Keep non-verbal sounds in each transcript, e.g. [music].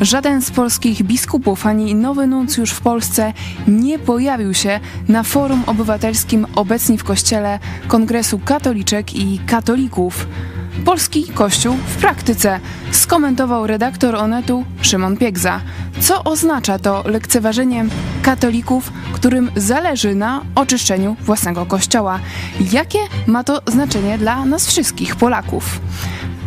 Żaden z polskich biskupów ani nowy nuncjusz w Polsce nie pojawił się na forum obywatelskim obecni w kościele Kongresu Katoliczek i Katolików. Polski Kościół w praktyce skomentował redaktor Onetu Szymon Piegza. Co oznacza to lekceważenie katolików, którym zależy na oczyszczeniu własnego kościoła? Jakie ma to znaczenie dla nas wszystkich Polaków?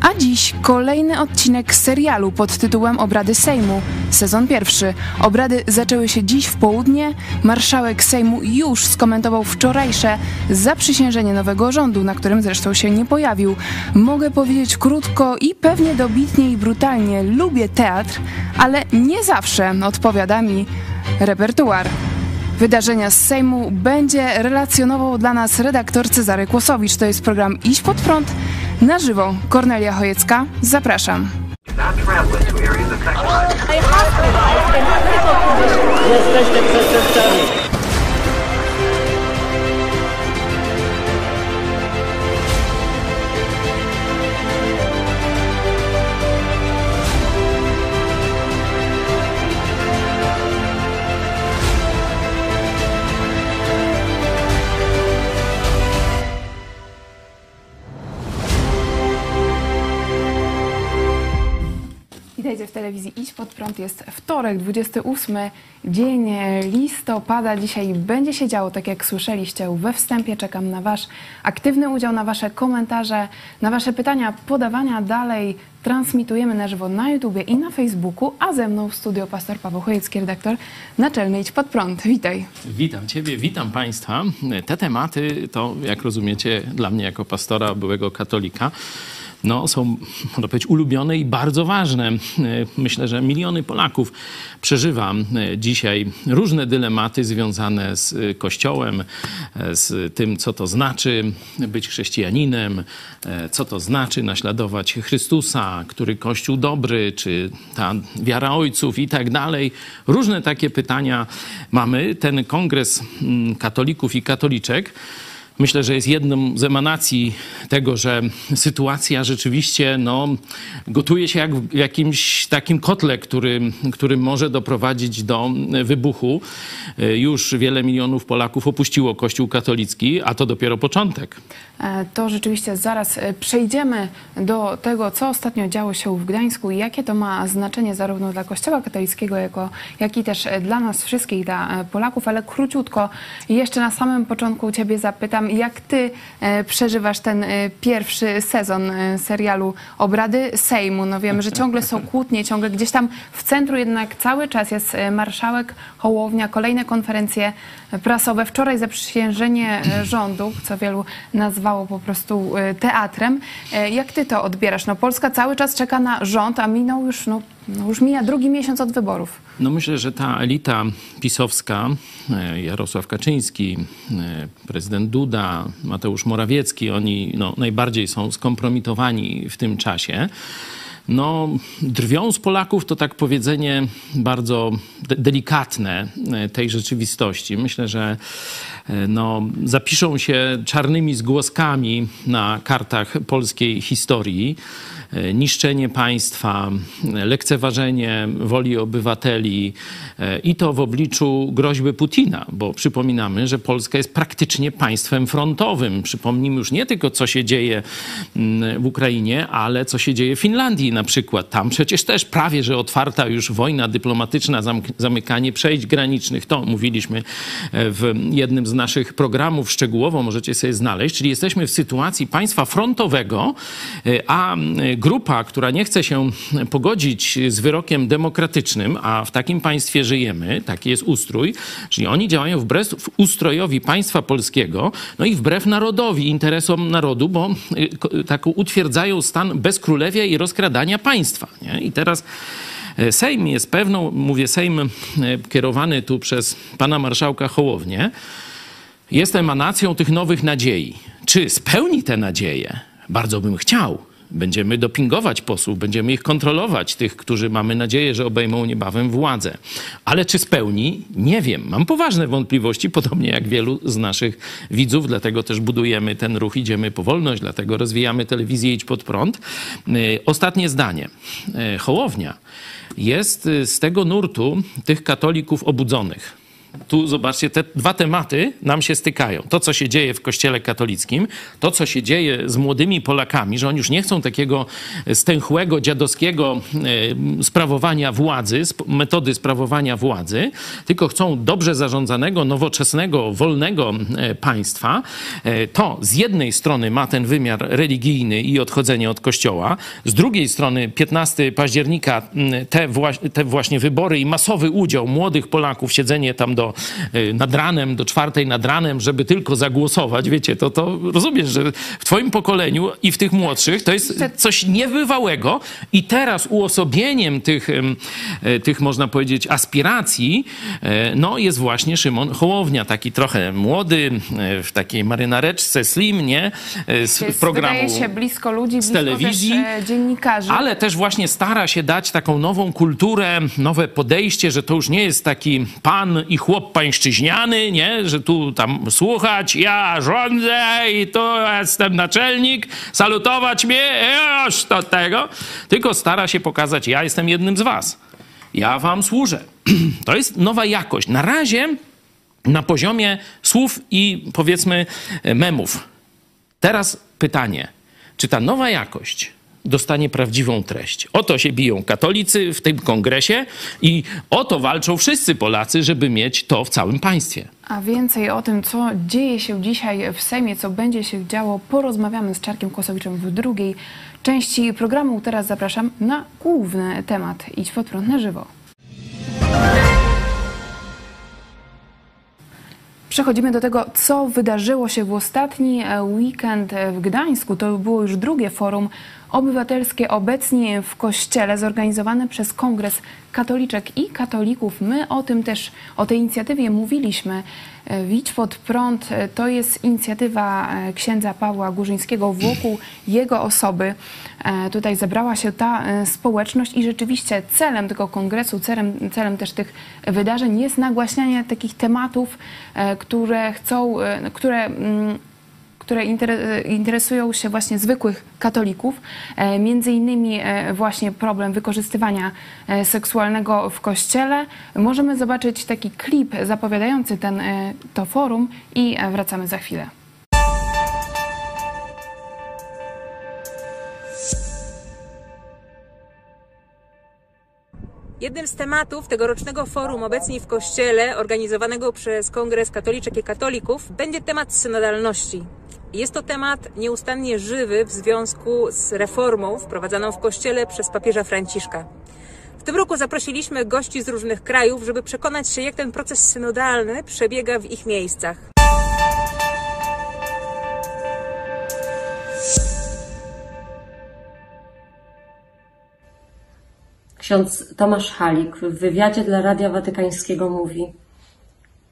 A dziś kolejny odcinek serialu pod tytułem Obrady Sejmu, sezon pierwszy. Obrady zaczęły się dziś w południe. Marszałek Sejmu już skomentował wczorajsze zaprzysiężenie nowego rządu, na którym zresztą się nie pojawił. Mogę powiedzieć krótko i pewnie dobitnie i brutalnie: lubię teatr, ale nie zawsze odpowiada mi repertuar. Wydarzenia z Sejmu będzie relacjonował dla nas redaktor Cezary Kłosowicz. To jest program Iść pod prąd na żywo. Kornelia Chojecka, zapraszam. Jesteście przestępcami. Witajcie w telewizji Idź Pod Prąd. Jest wtorek, 28 dzień listopada. Dzisiaj będzie się działo, tak jak słyszeliście we wstępie. Czekam na Wasz aktywny udział, na Wasze komentarze, na Wasze pytania, podawania dalej. Transmitujemy na żywo na YouTubie i na Facebooku, a ze mną w studio pastor Paweł Chojecki, redaktor naczelny Idź Pod Prąd. Witaj. Witam Ciebie, witam Państwa. Te tematy to, jak rozumiecie, dla mnie jako pastora, byłego katolika, no, są, można powiedzieć, ulubione i bardzo ważne. Myślę, że miliony Polaków przeżywa dzisiaj różne dylematy związane z Kościołem, z tym, co to znaczy być chrześcijaninem, co to znaczy naśladować Chrystusa, który Kościół dobry, czy ta wiara ojców i tak dalej. Różne takie pytania mamy. Ten kongres katolików i katoliczek myślę, że jest jedną z emanacji tego, że sytuacja rzeczywiście no, gotuje się jak w jakimś takim kotle, który, który może doprowadzić do wybuchu. Już wiele milionów Polaków opuściło Kościół katolicki, a to dopiero początek. To rzeczywiście zaraz przejdziemy do tego, co ostatnio działo się w Gdańsku i jakie to ma znaczenie zarówno dla Kościoła katolickiego, jako, jak i też dla nas wszystkich, dla Polaków, ale króciutko jeszcze na samym początku Ciebie zapytam, jak ty e, przeżywasz ten e, pierwszy sezon e, serialu Obrady Sejmu? No wiemy, że ciągle są kłótnie, ciągle gdzieś tam w centru jednak cały czas jest marszałek Hołownia, kolejne konferencje prasowe. Wczoraj zaprzysiężenie rządu, co wielu nazwało po prostu teatrem. Jak ty to odbierasz? No Polska cały czas czeka na rząd, a minął już no, no już mija drugi miesiąc od wyborów. No myślę, że ta elita pisowska, Jarosław Kaczyński, prezydent Duda, Mateusz Morawiecki, oni no, najbardziej są skompromitowani w tym czasie. No, drwią z Polaków to tak powiedzenie bardzo de delikatne tej rzeczywistości. Myślę, że no, zapiszą się czarnymi zgłoskami na kartach polskiej historii niszczenie państwa, lekceważenie woli obywateli i to w obliczu groźby Putina, bo przypominamy, że Polska jest praktycznie państwem frontowym. Przypomnijmy już nie tylko, co się dzieje w Ukrainie, ale co się dzieje w Finlandii na przykład. Tam przecież też prawie, że otwarta już wojna dyplomatyczna, zamykanie przejść granicznych. To mówiliśmy w jednym z naszych programów szczegółowo, możecie sobie znaleźć. Czyli jesteśmy w sytuacji państwa frontowego, a grupa, która nie chce się pogodzić z wyrokiem demokratycznym, a w takim państwie żyjemy, taki jest ustrój, czyli oni działają wbrew ustrojowi państwa polskiego, no i wbrew narodowi, interesom narodu, bo tak utwierdzają stan bezkrólewia i rozkradania państwa. Nie? I teraz Sejm jest pewną, mówię Sejm kierowany tu przez pana marszałka Hołownię, jest emanacją tych nowych nadziei. Czy spełni te nadzieje? Bardzo bym chciał, Będziemy dopingować posłów, będziemy ich kontrolować, tych, którzy mamy nadzieję, że obejmą niebawem władzę. Ale czy spełni? Nie wiem. Mam poważne wątpliwości, [laughs] podobnie jak wielu z naszych widzów, dlatego też budujemy ten ruch Idziemy po wolność, dlatego rozwijamy telewizję Idź pod prąd. Y, ostatnie zdanie. Y, Hołownia jest y, z tego nurtu tych katolików obudzonych tu zobaczcie, te dwa tematy nam się stykają. To, co się dzieje w Kościele katolickim, to, co się dzieje z młodymi Polakami, że oni już nie chcą takiego stęchłego, dziadowskiego e, sprawowania władzy, metody sprawowania władzy, tylko chcą dobrze zarządzanego, nowoczesnego, wolnego e, państwa. E, to z jednej strony ma ten wymiar religijny i odchodzenie od Kościoła, z drugiej strony 15 października te, właśnie wybory i masowy udział młodych Polaków, siedzenie tam do do, y, nad ranem, do czwartej nad ranem, żeby tylko zagłosować, wiecie, to, to rozumiesz, że w twoim pokoleniu i w tych młodszych to jest coś niebywałego i teraz uosobieniem tych, y, tych można powiedzieć, aspiracji, y, no jest właśnie Szymon Hołownia, taki trochę młody, w takiej marynareczce, slim, nie? Z jest, programu wydaje się blisko ludzi, blisko z telewizji, też, dziennikarzy. Ale też właśnie stara się dać taką nową kulturę, nowe podejście, że to już nie jest taki pan i chłopak, chłop pańszczyźniany, nie? Że tu tam słuchać, ja rządzę i tu jestem naczelnik, salutować mnie, już do tego. Tylko stara się pokazać, ja jestem jednym z was. Ja wam służę. [clears throat] To jest nowa jakość. Na razie na poziomie słów i powiedzmy memów. Teraz pytanie, czy ta nowa jakość dostanie prawdziwą treść. O to się biją katolicy w tym kongresie i o to walczą wszyscy Polacy, żeby mieć to w całym państwie. A więcej o tym, co dzieje się dzisiaj w Sejmie, co będzie się działo, porozmawiamy z Czarkiem Kosowiczem w drugiej części programu. Teraz zapraszam na główny temat. Idź pod prąd na żywo. Przechodzimy do tego, co wydarzyło się w ostatni weekend w Gdańsku. To było już drugie forum obywatelskie obecnie w Kościele zorganizowane przez Kongres Katoliczek i Katolików. My o tym też, o tej inicjatywie mówiliśmy. E, Widź pod prąd e, to jest inicjatywa e, księdza Pawła Górzyńskiego wokół jego osoby. Tutaj zebrała się ta społeczność i rzeczywiście celem tego kongresu, celem, celem też tych wydarzeń jest nagłaśnianie takich tematów, które chcą, które mm, które interesują się właśnie zwykłych katolików, e, między innymi e, właśnie problem wykorzystywania e, seksualnego w kościele. Możemy zobaczyć taki klip zapowiadający ten, to forum i wracamy za chwilę. Jednym z tematów tegorocznego forum obecnie w Kościele, organizowanego przez Kongres Katoliczek i Katolików, będzie temat synodalności. Jest to temat nieustannie żywy w związku z reformą wprowadzaną w Kościele przez papieża Franciszka. W tym roku zaprosiliśmy gości z różnych krajów, żeby przekonać się, jak ten proces synodalny przebiega w ich miejscach. Ksiądz Tomasz Halik w wywiadzie dla Radia Watykańskiego mówi: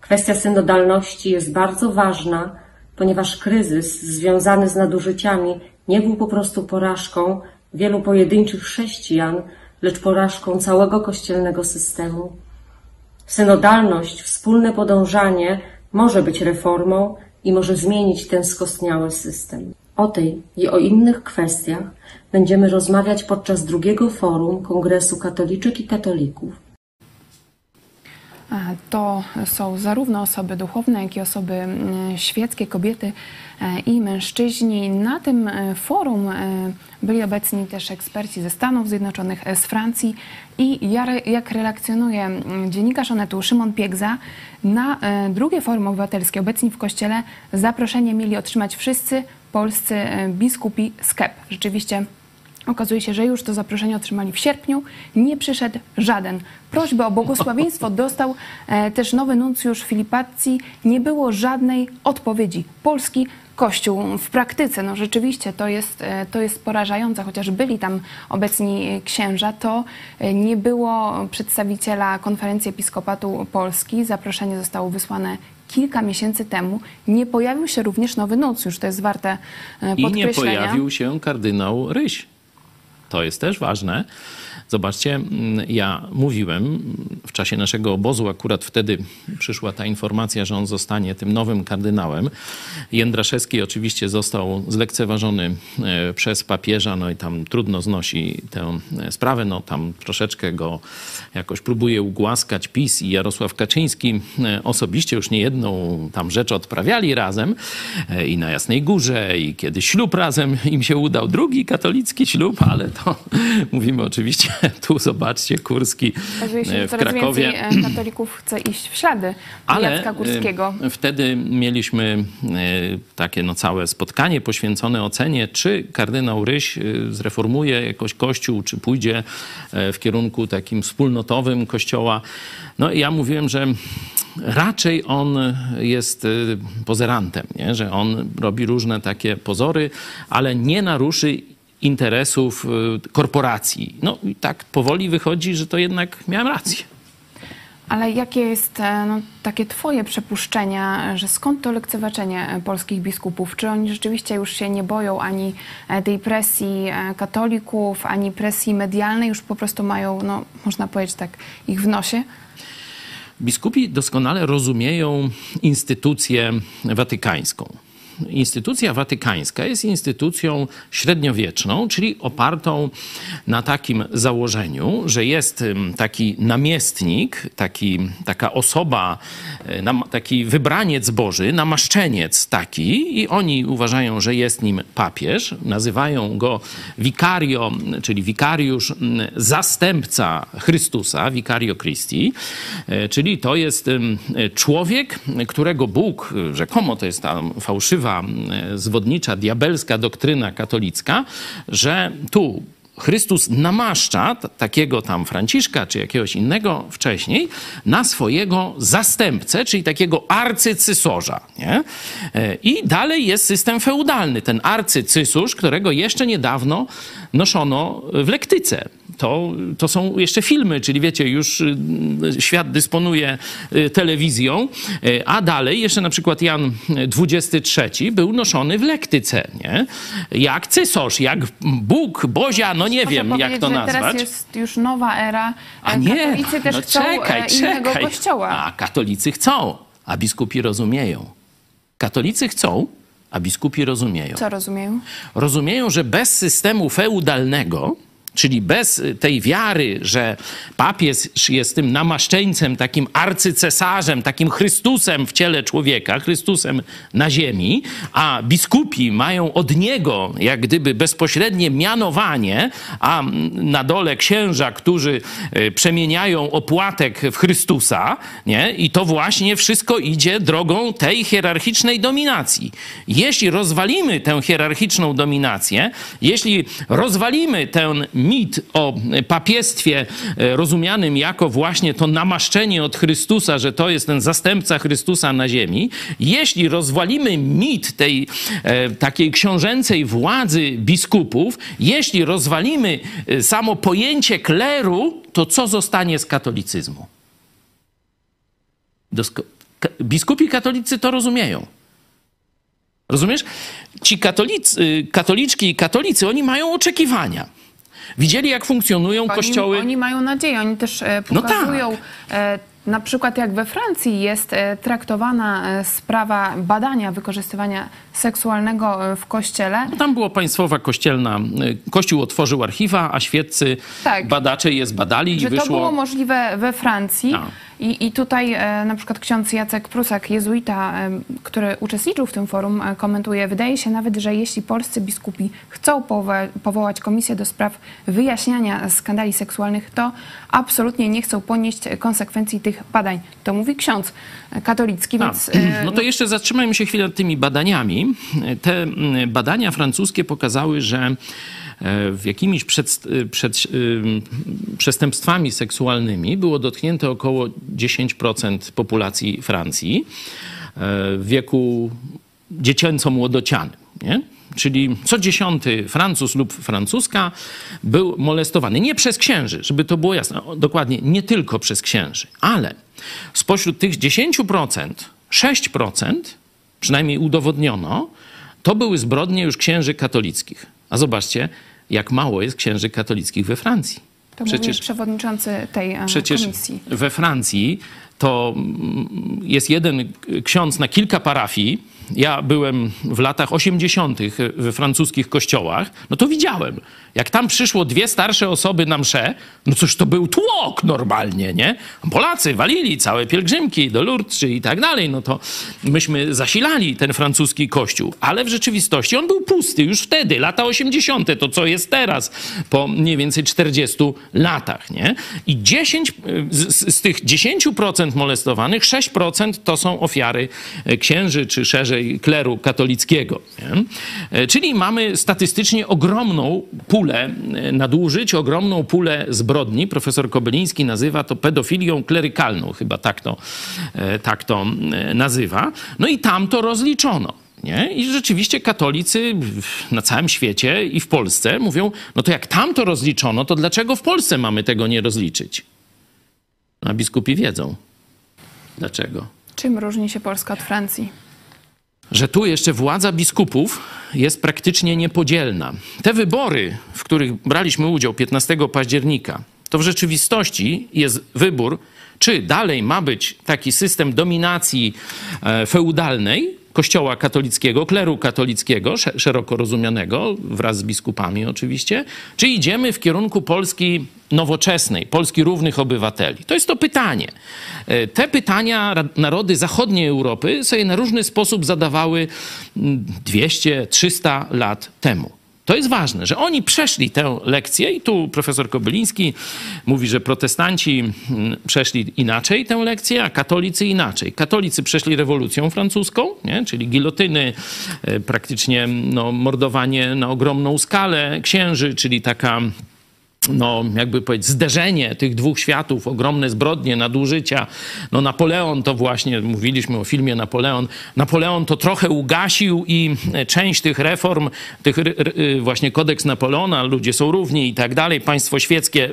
Kwestia synodalności jest bardzo ważna, ponieważ kryzys związany z nadużyciami nie był po prostu porażką wielu pojedynczych chrześcijan, lecz porażką całego kościelnego systemu. Synodalność, wspólne podążanie może być reformą i może zmienić ten skostniały system. O tej i o innych kwestiach będziemy rozmawiać podczas drugiego forum Kongresu Katoliczek i Katolików to są zarówno osoby duchowne, jak i osoby mm, świeckie, kobiety e, i mężczyźni. Na tym e, forum e, byli obecni też eksperci ze Stanów Zjednoczonych, z Francji i jak relacjonuje mm, dziennikarz Onetu Szymon Piegza, na drugie forum obywatelskie obecni w Kościele zaproszenie mieli otrzymać wszyscy polscy biskupi z KEP. Rzeczywiście Okazuje się, że już to zaproszenie otrzymali w sierpniu. Nie przyszedł żaden. Prośbę o błogosławieństwo [laughs] dostał e, też nowy nuncjusz Filipazzi. Nie było żadnej odpowiedzi. Polski Kościół w praktyce. No rzeczywiście to jest, e, to jest porażające, chociaż byli tam obecni księża, to e, nie było przedstawiciela konferencji episkopatu Polski. Zaproszenie zostało wysłane kilka miesięcy temu. Nie pojawił się również nowy nuncjusz, to jest warte e, I podkreślenia. nie pojawił się kardynał Ryś. To jest też ważne. Zobaczcie, mm, ja mówiłem w czasie naszego obozu, akurat wtedy przyszła ta informacja, że on zostanie tym nowym kardynałem. Jędraszewski oczywiście został zlekceważony e, przez papieża, no i tam trudno znosi tę e, sprawę, no tam troszeczkę go jakoś próbuje ugłaskać PiS i Jarosław Kaczyński e, osobiście już niejedną tam rzecz odprawiali razem i na Jasnej Górze i kiedy ślub razem im się udał, drugi katolicki ślub, ale to [laughs] mówimy oczywiście [laughs] tu zobaczcie, Kurski e, w coraz Krakowie. więcej e, katolików chce iść w ślady Ale Jacka Górskiego. e, wtedy mieliśmy takie no, całe spotkanie poświęcone ocenie, czy kardynał Ryś zreformuje jakoś kościół, czy pójdzie w kierunku takim wspólnotowym kościoła. No i ja mówiłem, że raczej on jest pozerantem, nie? że on robi różne takie pozory, ale nie naruszy interesów e, korporacji. No i tak powoli wychodzi, że to jednak miałem rację. Ale jakie jest e, no, takie twoje przypuszczenia, że skąd to lekceważenie e, polskich biskupów? Czy oni rzeczywiście już się nie boją ani e, tej presji katolików, ani presji medialnej, już po prostu mają, no, można powiedzieć tak, ich w nosie? Biskupi doskonale rozumieją instytucję watykańską. Instytucja watykańska jest instytucją średniowieczną, czyli opartą na takim założeniu, że jest taki namiestnik, taki, taka osoba, e, taki wybraniec Boży, namaszczeniec taki, i oni uważają, że jest nim papież. Nazywają go vicario, czyli wikariusz, zastępca Chrystusa, vicario Christi, e, czyli to jest człowiek, którego Bóg, e, rzekomo to jest ta fałszywa, e, zwodnicza, diabelska doktryna katolicka, że tu Chrystus namaszcza takiego tam Franciszka czy jakiegoś innego wcześniej na swojego zastępcę, czyli takiego arcycysarza. Nie? E, I dalej jest system feudalny. Ten arcycysarz, którego jeszcze niedawno noszono w lektyce. To, to są jeszcze filmy, czyli wiecie, już y, świat dysponuje y, telewizją, y, a dalej jeszcze na przykład Jan XXIII był noszony w lektyce, nie? Jak cysarz, jak Bóg, Bozia, no nie Można wiem jak to nazwać. teraz jest już nowa era. A nie, Katolicy też no chcą czekaj, e, innego czekaj. kościoła. A katolicy chcą, a biskupi rozumieją. Katolicy chcą, a biskupi rozumieją. Co rozumieją? Rozumieją, że bez systemu feudalnego, czyli bez tej wiary, że papież jest tym namaszczeńcem, takim arcycesarzem, takim Chrystusem w ciele człowieka, Chrystusem na ziemi, a biskupi mają od niego jak gdyby bezpośrednie mianowanie, a na dole księża, którzy e, przemieniają opłatek w Chrystusa, nie? I to właśnie wszystko idzie drogą tej hierarchicznej dominacji. Jeśli rozwalimy tę hierarchiczną dominację, jeśli rozwalimy ten mit o papiestwie e, rozumianym jako właśnie to namaszczenie od Chrystusa, że to jest ten zastępca Chrystusa na ziemi, jeśli rozwalimy mit tej e, takiej książęcej władzy biskupów, jeśli rozwalimy e, samo pojęcie kleru, to co zostanie z katolicyzmu? Dosko- biskupi katolicy to rozumieją. Rozumiesz? Ci katolicy, y, katoliczki i katolicy, oni mają oczekiwania. Widzieli, jak funkcjonują kościoły. Oni, oni mają nadzieję, oni też e, No tak. pokazują, e, na przykład jak we Francji jest e, traktowana sprawa badania wykorzystywania seksualnego w kościele. Tam było państwowa kościelna. Kościół otworzył archiwa, a świeccy Tak. badacze je zbadali i Że wyszło. to było możliwe we Francji Tak. I, i tutaj e, na przykład ksiądz Jacek Prusak, jezuita, e, który uczestniczył w tym forum, e, komentuje, wydaje się nawet, że jeśli polscy biskupi chcą powo- powołać komisję do spraw wyjaśniania skandali seksualnych, to absolutnie nie chcą ponieść konsekwencji tych badań. To mówi ksiądz katolicki, więc... [clears throat] no to jeszcze zatrzymajmy się chwilę nad tymi badaniami. Te mm, badania francuskie pokazały, że jakimiś przed, przed, ym, przestępstwami seksualnymi było dotknięte około 10% populacji Francji. E, W wieku dziecięco-młodocianym. Nie? Czyli co dziesiąty Francuz lub Francuska był molestowany. Nie przez księży, żeby to było jasne. Dokładnie, nie tylko przez księży, ale spośród tych 10%, 6%, przynajmniej udowodniono, to były zbrodnie już księży katolickich. A zobaczcie, jak mało jest księży katolickich we Francji. To przecież przewodniczący tej e, przecież komisji. we Francji to mm, jest jeden ksiądz na kilka parafii. Ja byłem w latach 80. we francuskich kościołach, no to widziałem, jak tam przyszło dwie starsze osoby na mszę, no cóż to był tłok normalnie, nie? Polacy walili całe pielgrzymki do Lourdes i tak dalej, no to myśmy zasilali ten francuski kościół, ale w rzeczywistości on był pusty już wtedy, lata 80., to co jest teraz, po mniej więcej 40 latach, nie? I 10, z, z tych 10% molestowanych, 6% to są ofiary księży, czy szerzej kleru katolickiego, nie? Czyli mamy statystycznie ogromną pulę pulę nadużyć, ogromną pulę zbrodni. Profesor Kobyliński nazywa to pedofilią klerykalną, chyba tak to, tak to nazywa. No i tam to rozliczono. Nie? I rzeczywiście katolicy na całym świecie i w Polsce mówią, no to jak tam to rozliczono, to dlaczego w Polsce mamy tego nie rozliczyć? A biskupi wiedzą. Dlaczego? Czym różni się Polska od Francji? Że tu jeszcze władza biskupów jest praktycznie niepodzielna. Te wybory, w których braliśmy udział 15 października, to w rzeczywistości jest wybór, czy dalej ma być taki system dominacji feudalnej, Kościoła katolickiego, kleru katolickiego, szeroko rozumianego, wraz z biskupami oczywiście, czy idziemy w kierunku Polski nowoczesnej, Polski równych obywateli? To jest to pytanie. Te pytania narody zachodniej Europy sobie na różny sposób zadawały 200-300 lat temu. To jest ważne, że oni przeszli tę lekcję i tu profesor Kobyliński mówi, że protestanci przeszli inaczej tę lekcję, a katolicy inaczej. Katolicy przeszli rewolucją francuską, nie? czyli gilotyny, praktycznie no, mordowanie na ogromną skalę księży, czyli taka no, jakby powiedzieć, zderzenie tych dwóch światów, ogromne zbrodnie, nadużycia. No, Napoleon to właśnie, mówiliśmy o filmie Napoleon, Napoleon to trochę ugasił i część tych reform, tych właśnie kodeks Napoleona, ludzie są równi i tak dalej, państwo świeckie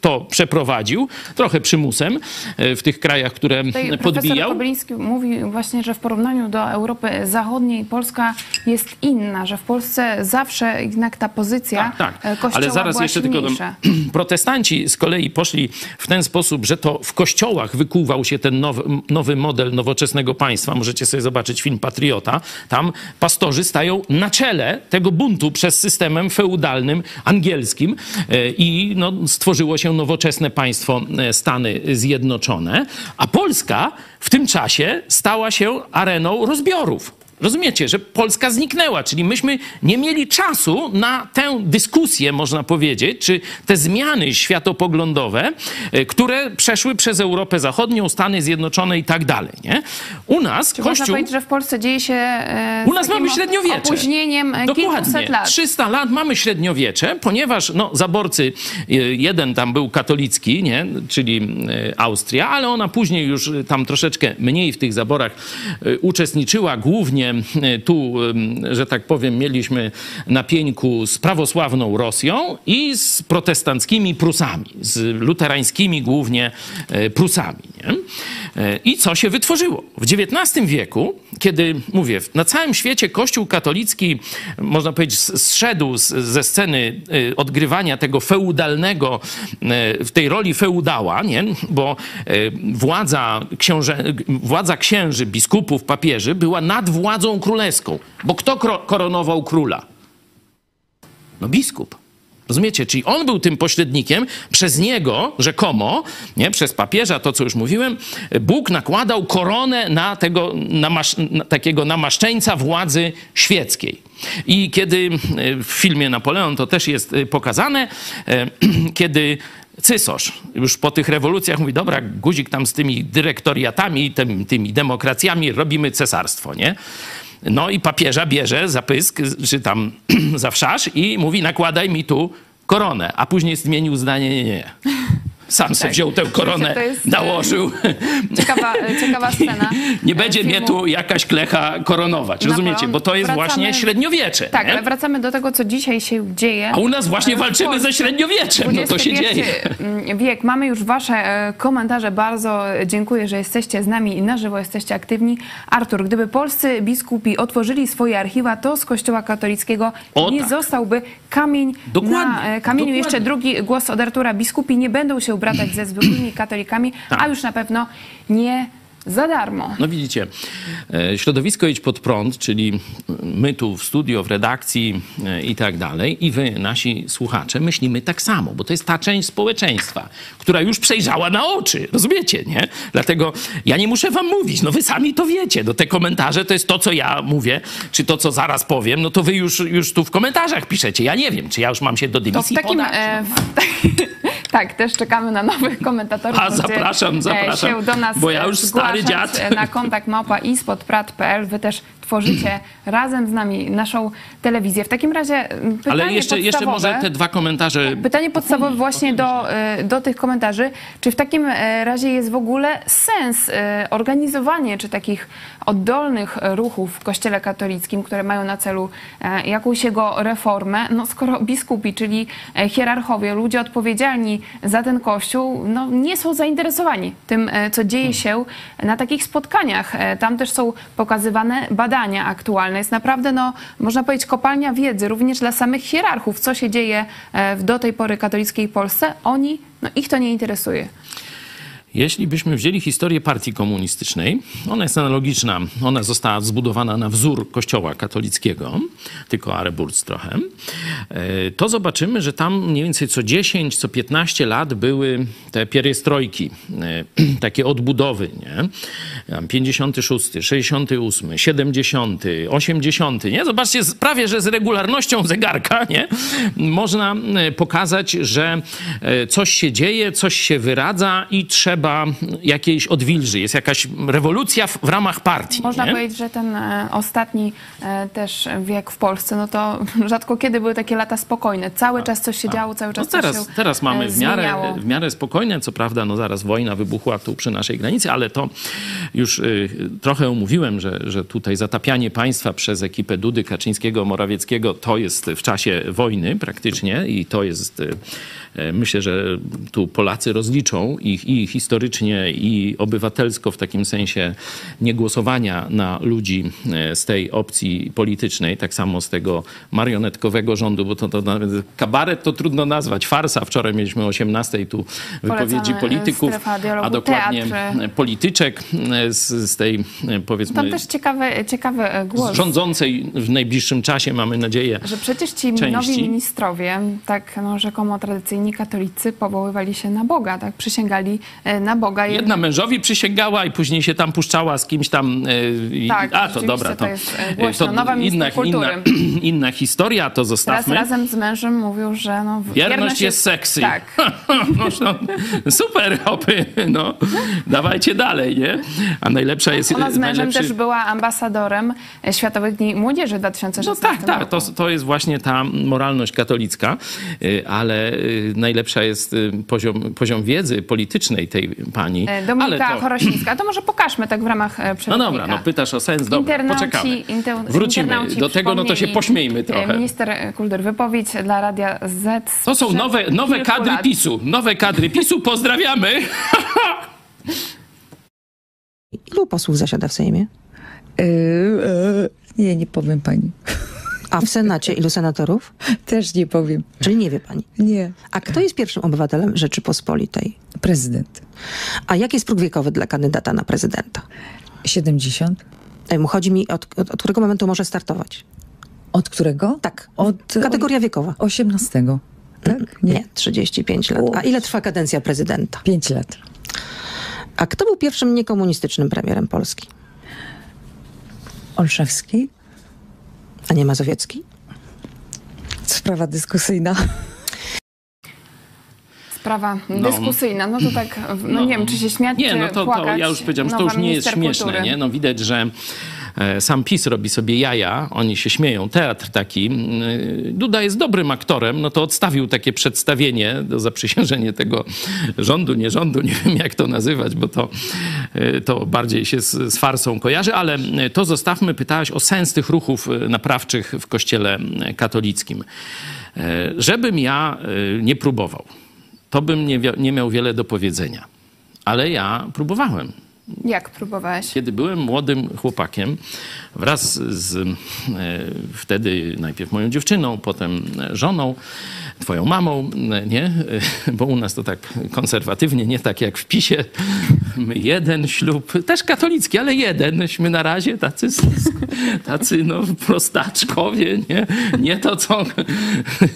to przeprowadził, trochę przymusem w tych krajach, które Tutaj podbijał. Profesor Kobyliński mówi właśnie, że w porównaniu do Europy Zachodniej Polska jest inna, że w Polsce zawsze jednak ta pozycja tak, tak. kościoła Ale zaraz była jeszcze tylko. [clears throat] protestanci z kolei poszli w ten sposób, że to w kościołach wykuwał się ten nowy, nowy model nowoczesnego państwa. Możecie sobie zobaczyć film Patriota. Tam pastorzy stają na czele tego buntu przez systemem feudalnym angielskim i no, stworzyło się nowoczesne państwo Stany Zjednoczone, a Polska w tym czasie stała się areną rozbiorów. Rozumiecie, że Polska zniknęła, czyli myśmy nie mieli czasu na tę dyskusję, można powiedzieć, czy te zmiany światopoglądowe, które przeszły przez Europę Zachodnią, Stany Zjednoczone i tak dalej. Nie? U nas Czy Kościół... Można powiedzieć, że w Polsce dzieje się e, U nas mamy średniowiecze. opóźnieniem e, kilkuset lat. 300 lat mamy średniowiecze, ponieważ no, zaborcy, e, jeden tam był katolicki, nie? czyli e, Austria, ale ona później już tam troszeczkę mniej w tych zaborach e, uczestniczyła, głównie e, tu, że tak powiem, mieliśmy na pieńku z prawosławną Rosją i z protestanckimi Prusami, z luterańskimi głównie e, Prusami. Nie? E, I co się wytworzyło? W XIX wieku, kiedy, mówię, na całym świecie Kościół katolicki, można powiedzieć, zszedł ze sceny e, odgrywania tego feudalnego, e, w tej roli feudała, nie? bo władza, książę, władza księży, biskupów, papieży była nad władzą królewską. Bo kto koronował króla? No biskup. Rozumiecie? Czyli on był tym pośrednikiem, przez niego rzekomo, nie, przez papieża, to co już mówiłem, Bóg nakładał koronę na tego na takiego namaszczeńca władzy świeckiej. I kiedy e, w filmie Napoleon to też jest e, pokazane, e, [clears throat] kiedy cysarz już po tych rewolucjach mówi, dobra, guzik tam z tymi dyrektoriatami, tymi, tymi demokracjami, robimy cesarstwo, nie? No i papieża bierze za pysk, czy tam [clears throat] za wszasz i mówi, nakładaj mi tu koronę. A później zmienił zdanie, nie, nie. Sam se wziął tę koronę, Tak. E, nałożył. Ciekawa, ciekawa [laughs] scena. Nie będzie mnie filmu. tu jakaś klecha koronować, Na rozumiecie? pewno. Bo to jest Wracamy- właśnie średniowiecze. Tak, nie? ale wracamy do tego, co dzisiaj się dzieje. A u nas właśnie walczymy Polsce. ze średniowieczem, no to się dzieje. wiek. Mamy już wasze e, komentarze. Bardzo dziękuję, że jesteście z nami i na żywo jesteście aktywni. Artur, gdyby polscy biskupi otworzyli swoje archiwa, to z Kościoła katolickiego O, nie tak. zostałby kamień Dokładnie, na e, kamieniu. dokładnie. Jeszcze drugi głos od Artura. Biskupi nie będą się bratać ze zwykłymi katolikami, Tak. a już na pewno nie za darmo. No widzicie, e, środowisko Idź Pod Prąd, czyli my tu w studio, w redakcji e, i tak dalej i wy, nasi słuchacze, myślimy tak samo, bo to jest ta część społeczeństwa, która już przejrzała na oczy, rozumiecie, nie? Dlatego ja nie muszę wam mówić, no wy sami to wiecie, no te komentarze to jest to, co ja mówię, czy to, co zaraz powiem, no to wy już, już tu w komentarzach piszecie, ja nie wiem, czy ja już mam się do To w dymisji takim, podać. e, w, [laughs] tak, też czekamy na nowych [laughs] komentatorów. A, zapraszam, e, zapraszam, Się do nas bo ja już e, stary zgłaszać, dziad. Na kontakt małpa ispodprat.pl. Wy też tworzycie razem z nami naszą telewizję. W takim razie m, pytanie Ale jeszcze, jeszcze może te dwa komentarze Pytanie podstawowe właśnie do, e, do tych komentarzy. Czy w takim e, razie jest w ogóle sens e, organizowanie czy takich oddolnych ruchów w Kościele katolickim, które mają na celu jakąś jego reformę, no skoro biskupi, czyli hierarchowie, ludzie odpowiedzialni za ten Kościół, no nie są zainteresowani tym, co dzieje się na takich spotkaniach. Tam też są pokazywane badania aktualne. Jest naprawdę, no, można powiedzieć, kopalnia wiedzy, również dla samych hierarchów, co się dzieje e, w do tej pory katolickiej Polsce. Oni, no ich to nie interesuje. Jeśli byśmy wzięli historię partii komunistycznej, ona jest analogiczna, ona została zbudowana na wzór kościoła katolickiego, tylko Areburc trochę, e, to zobaczymy, że tam mniej więcej co 10, co 15 lat były te pierestrojki, e, [clears throat] takie odbudowy, nie? Tam 56, 68, 70, 80, nie? Zobaczcie, prawie że z regularnością zegarka, nie? Można e, pokazać, że coś się dzieje, coś się wyradza i trzeba jakiejś odwilży. Jest jakaś rewolucja w, w ramach partii. Można nie? powiedzieć, że ten e, ostatni e, też wiek w Polsce, no to [laughs] rzadko kiedy były takie lata spokojne. Cały czas coś się działo, cały No czas teraz, coś się teraz mamy e, w miarę, zmieniało. w miarę spokojne, co prawda, no zaraz wojna wybuchła tu przy naszej granicy, ale to już y, trochę omówiłem, że, że tutaj zatapianie państwa przez ekipę Dudy, Kaczyńskiego, Morawieckiego to jest w czasie wojny praktycznie i to jest, y, y, myślę, że tu Polacy rozliczą ich i historycznie, i obywatelsko w takim sensie niegłosowania na ludzi e, z tej opcji politycznej, tak samo z tego marionetkowego rządu, bo to, to nawet kabaret to trudno nazwać, farsa. Wczoraj mieliśmy o 18 tu wypowiedzi Polecamy, polityków, a dokładnie polityczek e, z, z tej e, powiedzmy Tam też ciekawy, ciekawy e, głos. rządzącej w najbliższym czasie, mamy nadzieję. Że przecież ci części. nowi ministrowie, tak no, rzekomo tradycyjni katolicy, powoływali się na Boga, tak? Przysięgali e, na Boga. Jedna mężowi przysięgała i później się tam puszczała z kimś tam. e, i- Tak, a to dobra, to, to jest, e, głośno. to Nowa inna, kultury. inna, [clears throat] inna historia, to Teraz zostawmy. razem z mężem mówił, że no, Wierność jest seksy. Tak. [laughs] No, no, super, hopy. No, dawajcie dalej, nie? A najlepsza jest... Ona z mężem najlepszy... też była ambasadorem e, Światowych Dni Młodzieży w No 2016 tak, tak, roku. to, to jest właśnie ta moralność katolicka, ale najlepsza jest poziom, poziom wiedzy politycznej tej pani. E, Dominika ale to... Chorosińska. To może pokażmy tak w ramach e, No przewodnika. dobra, no pytasz o sens, dobra, Internauci, poczekamy. inter- Wrócimy internauci do tego, no to się pośmiejmy e, trochę. Minister kultury, wypowiedź dla Radia Z. To są nowe, nowe kadry lat. PiSu. Nowe kadry PiSu, pozdrawiamy. Ilu posłów zasiada w Sejmie? Yy, yy, nie, nie powiem pani. A w Senacie ilu senatorów? Też nie powiem. Czyli nie wie pani. Nie. A kto jest pierwszym obywatelem Rzeczypospolitej? Prezydent. A jaki jest próg wiekowy dla kandydata na prezydenta? 70. Em, Chodzi mi, od, od, od którego momentu może startować? Od którego? Tak, Od kategoria wiekowa. 18. Tak? Nie, 35 lat. A ile trwa kadencja prezydenta? 5 lat. A kto był pierwszym niekomunistycznym premierem Polski? Olszewski? A nie Mazowiecki? Sprawa dyskusyjna. Sprawa dyskusyjna. No to tak, no, nie wiem, czy się śmiać, Nie, czy no to, to ja już powiedziałem, że to już nie jest śmieszne, kultury. nie? No widać, że sam PiS robi sobie jaja, oni się śmieją, teatr taki. Y, Duda jest dobrym aktorem, no to odstawił takie przedstawienie, do zaprzysiężenie tego rządu, nie rządu, nie wiem jak to nazywać, bo to, y, to bardziej się z, z farsą kojarzy, ale y, to zostawmy. Pytałaś o sens tych ruchów naprawczych w kościele katolickim. Żebym ja nie próbował, to bym nie, nie miał wiele do powiedzenia. Ale ja próbowałem. Jak próbowałeś? Kiedy byłem młodym chłopakiem, wraz z e, wtedy najpierw moją dziewczyną, potem żoną, twoją mamą, e, nie? E, Bo u nas to tak konserwatywnie, nie tak jak w PiSie. My jeden ślub, też katolicki, ale jedenśmy na razie, tacy, tacy no prostaczkowie, nie? Nie to, co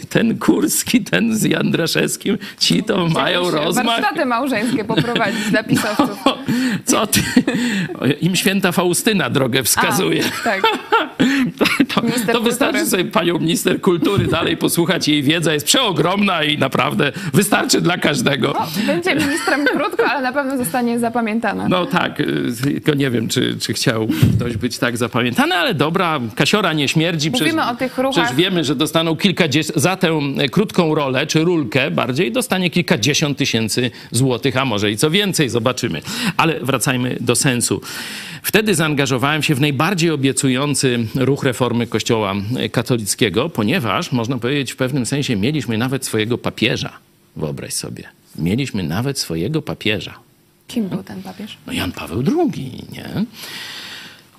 ten Kurski, ten z Jandraszewskim, ci to mają rozmach. Warsztaty małżeńskie poprowadzić dla pisowców. Co [laughs] Im święta Faustyna drogę wskazuje. A, tak. [laughs] To, to, wystarczy sobie panią minister kultury dalej posłuchać. Jej wiedza jest przeogromna i naprawdę wystarczy dla każdego. No, będzie ministrem krótko, ale na pewno zostanie zapamiętana. No tak, tylko nie wiem, czy, czy chciał ktoś być tak zapamiętany, ale dobra, kasiora nie śmierdzi. Mówimy o tych ruchach. Przecież wiemy, że dostaną kilkadziesiąt, za tę krótką rolę, czy rulkę bardziej, dostanie kilkadziesiąt tysięcy złotych, a może i co więcej, zobaczymy. Ale wracajmy do sensu. Wtedy zaangażowałem się w najbardziej obiecujący ruch reformy Kościoła katolickiego, ponieważ, można powiedzieć, w pewnym sensie mieliśmy nawet swojego papieża. Wyobraź sobie. Mieliśmy nawet swojego papieża. Kim był ten papież? No Jan Paweł II, nie?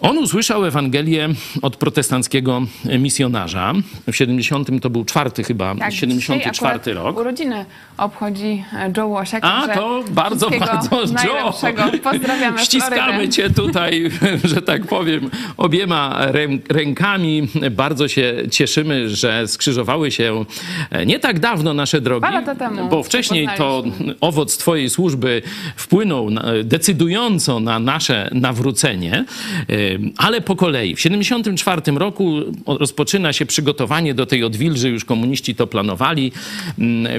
On usłyszał Ewangelię od protestanckiego misjonarza. W 70 to był czwarty chyba, Tak, 74 dzisiaj akurat rok. Urodziny obchodzi Joe Łosiak. A, to bardzo, bardzo, Joe. Pozdrawiamy Ściskamy cię tutaj, [laughs] że tak powiem, obiema rę- rękami. Bardzo się cieszymy, że skrzyżowały się nie tak dawno nasze drogi. Temu Bo wcześniej to owoc twojej służby wpłynął decydująco na nasze nawrócenie, ale po kolei. W 74 roku rozpoczyna się przygotowanie do tej odwilży, już komuniści to planowali.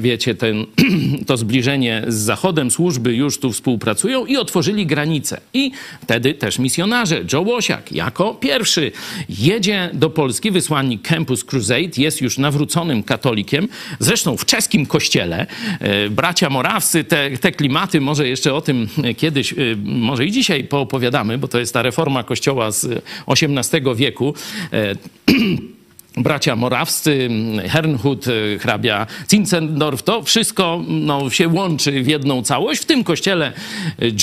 Wiecie, ten, [clears throat] to zbliżenie z Zachodem, służby już tu współpracują i otworzyli granice. I wtedy też misjonarze, Joe Łosiak jako pierwszy jedzie do Polski, wysłannik Campus Crusade, jest już nawróconym katolikiem, zresztą w czeskim kościele. E, Bracia morawscy, te, te klimaty, może jeszcze o tym kiedyś, e, może i dzisiaj poopowiadamy, bo to jest ta reforma kościoła z XVIII wieku. [clears throat] E, bracia morawscy, Hernhut, e, hrabia Zinzendorf, to wszystko no, się łączy w jedną całość. W tym kościele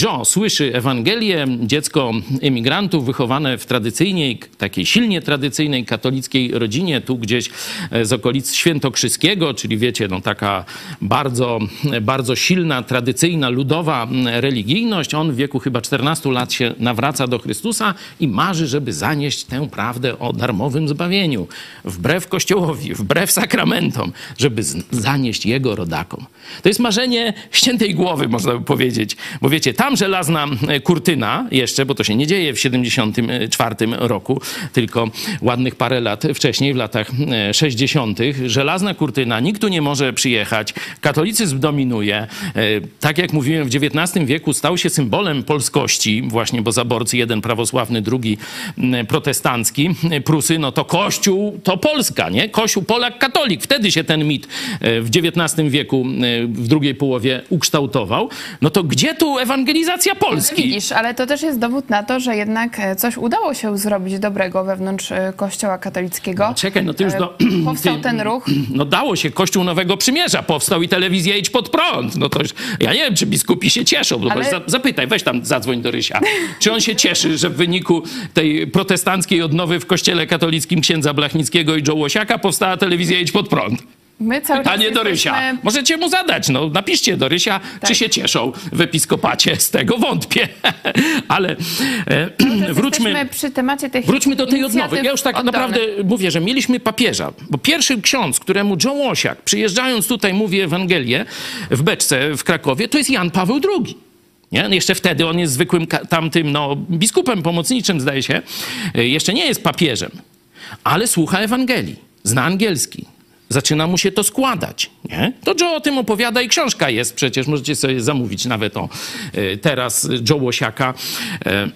Joe słyszy Ewangelię, dziecko emigrantów wychowane w tradycyjnej, takiej silnie tradycyjnej katolickiej rodzinie, tu gdzieś e, z okolic Świętokrzyskiego, czyli wiecie, no taka bardzo, bardzo silna, tradycyjna, ludowa religijność. On w wieku chyba 14 lat się nawraca do Chrystusa i marzy, żeby zanieść tę prawdę o darmowym zbawieniu. Wbrew Kościołowi, wbrew sakramentom, żeby zanieść jego rodakom. To jest marzenie ściętej głowy, można by powiedzieć. Bo wiecie, tam żelazna e, kurtyna jeszcze, bo to się nie dzieje w 74 roku, tylko ładnych parę lat wcześniej, w latach e, 60. Żelazna kurtyna, nikt tu nie może przyjechać, katolicyzm dominuje. E, Tak jak mówiłem, w XIX wieku stał się symbolem polskości, właśnie bo zaborcy, jeden prawosławny, drugi protestancki. Prusy, no to Kościół to Polska, nie? Kościół, Polak, katolik. Wtedy się ten mit e, w XIX wieku, e, w drugiej połowie ukształtował. No to gdzie tu ewangelizacja Polski? Widzisz, ale to też jest dowód na to, że jednak e, coś udało się zrobić dobrego wewnątrz Kościoła katolickiego. Czekaj, no ty już do... Powstał ty- ten ruch. [clears throat] No dało się, Kościół Nowego Przymierza powstał i telewizja Idź Pod Prąd. No to już, ja nie wiem, czy biskupi się cieszą. No Ale- Ale... za, zapytaj, weź tam, zadzwoń do Rysia. Czy on się cieszy, że w wyniku tej protestanckiej odnowy w Kościele katolickim księdza Blachnickiego i Joe Łosiaka powstała telewizja Idź Pod Prąd? My cały Pytanie do Rysia. jesteśmy- Możecie mu zadać, no napiszcie do Rysia, Tak. czy się cieszą w episkopacie. Z tego wątpię. [laughs] Ale e, [clears throat] wróćmy... Jesteśmy przy temacie tych Wróćmy do tej odnowy. Ja już tak oddolnych. naprawdę mówię, że mieliśmy papieża, bo pierwszy ksiądz, któremu Joe Łosiak, przyjeżdżając tutaj, mówi Ewangelię w Beczce w Krakowie, to jest Jan Paweł II. Nie? Jeszcze wtedy on jest zwykłym tamtym no, biskupem pomocniczym, zdaje się. E, Jeszcze nie jest papieżem, ale słucha Ewangelii, zna angielski. zaczyna mu się to składać. Nie? To Joe o tym opowiada i książka jest przecież, możecie sobie zamówić nawet o e, teraz Joe Łosiaka, e,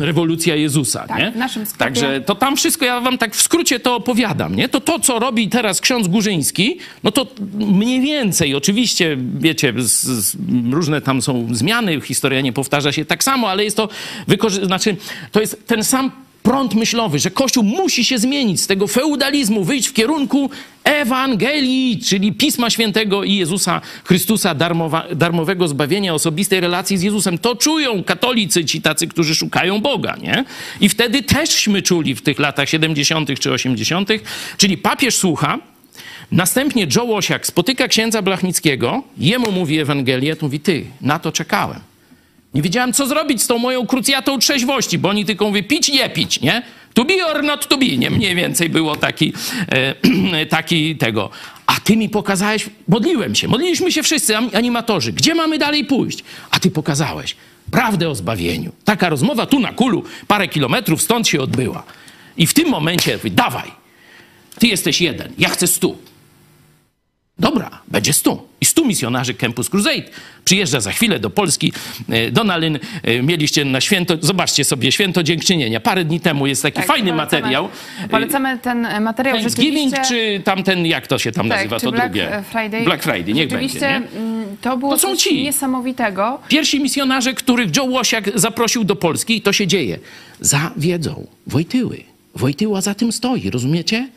[clears throat] Rewolucja Jezusa. Tak, nie? w naszym sklepie. Także to tam wszystko, ja wam tak w skrócie to opowiadam. Nie? To to, co robi teraz ksiądz Górzyński, no to mniej więcej, oczywiście, wiecie, z, z, różne tam są zmiany, historia nie powtarza się tak samo, ale jest to, wykorzy- znaczy, to jest ten sam prąd myślowy, że Kościół musi się zmienić z tego feudalizmu, wyjść w kierunku Ewangelii, czyli Pisma Świętego i Jezusa Chrystusa, darmowa, darmowego zbawienia, osobistej relacji z Jezusem. To czują katolicy, ci tacy, którzy szukają Boga, nie? I wtedy teżśmy czuli w tych latach 70. czy 80., czyli papież słucha, Następnie Joe Łosiak spotyka księdza Blachnickiego, jemu mówi Ewangelię, to mówi, ty, na to czekałem. Nie wiedziałem, co zrobić z tą moją krucjatą trzeźwości, bo oni tylko mówią, pić, nie pić, nie? To be or not to be, nie? Mniej więcej było taki, e, [clears throat] taki tego. A ty mi pokazałeś, modliłem się, modliliśmy się wszyscy, animatorzy. Gdzie mamy dalej pójść? A ty pokazałeś prawdę o zbawieniu. Taka rozmowa tu na kulu, parę kilometrów stąd się odbyła. I w tym momencie, mówię, dawaj, ty jesteś jeden, ja chcę stu. Dobra, będzie stu. I stu misjonarzy Campus Crusade przyjeżdża za chwilę do Polski. E, Donalyn, e, mieliście na święto, zobaczcie sobie, święto dziękczynienia. Parę dni temu jest taki Tak, fajny polecamy- materiał. Polecamy ten e, materiał Thanksgiving czy tamten, jak to się tam Tak, nazywa, to Black drugie? Friday. Black Friday, niech będzie. Nie? mm, to było To są ci. niesamowitego. Pierwsi misjonarze, których Joe Łosiak zaprosił do Polski, to się dzieje. Zawiedzą Wojtyły. Wojtyła za tym stoi, rozumiecie?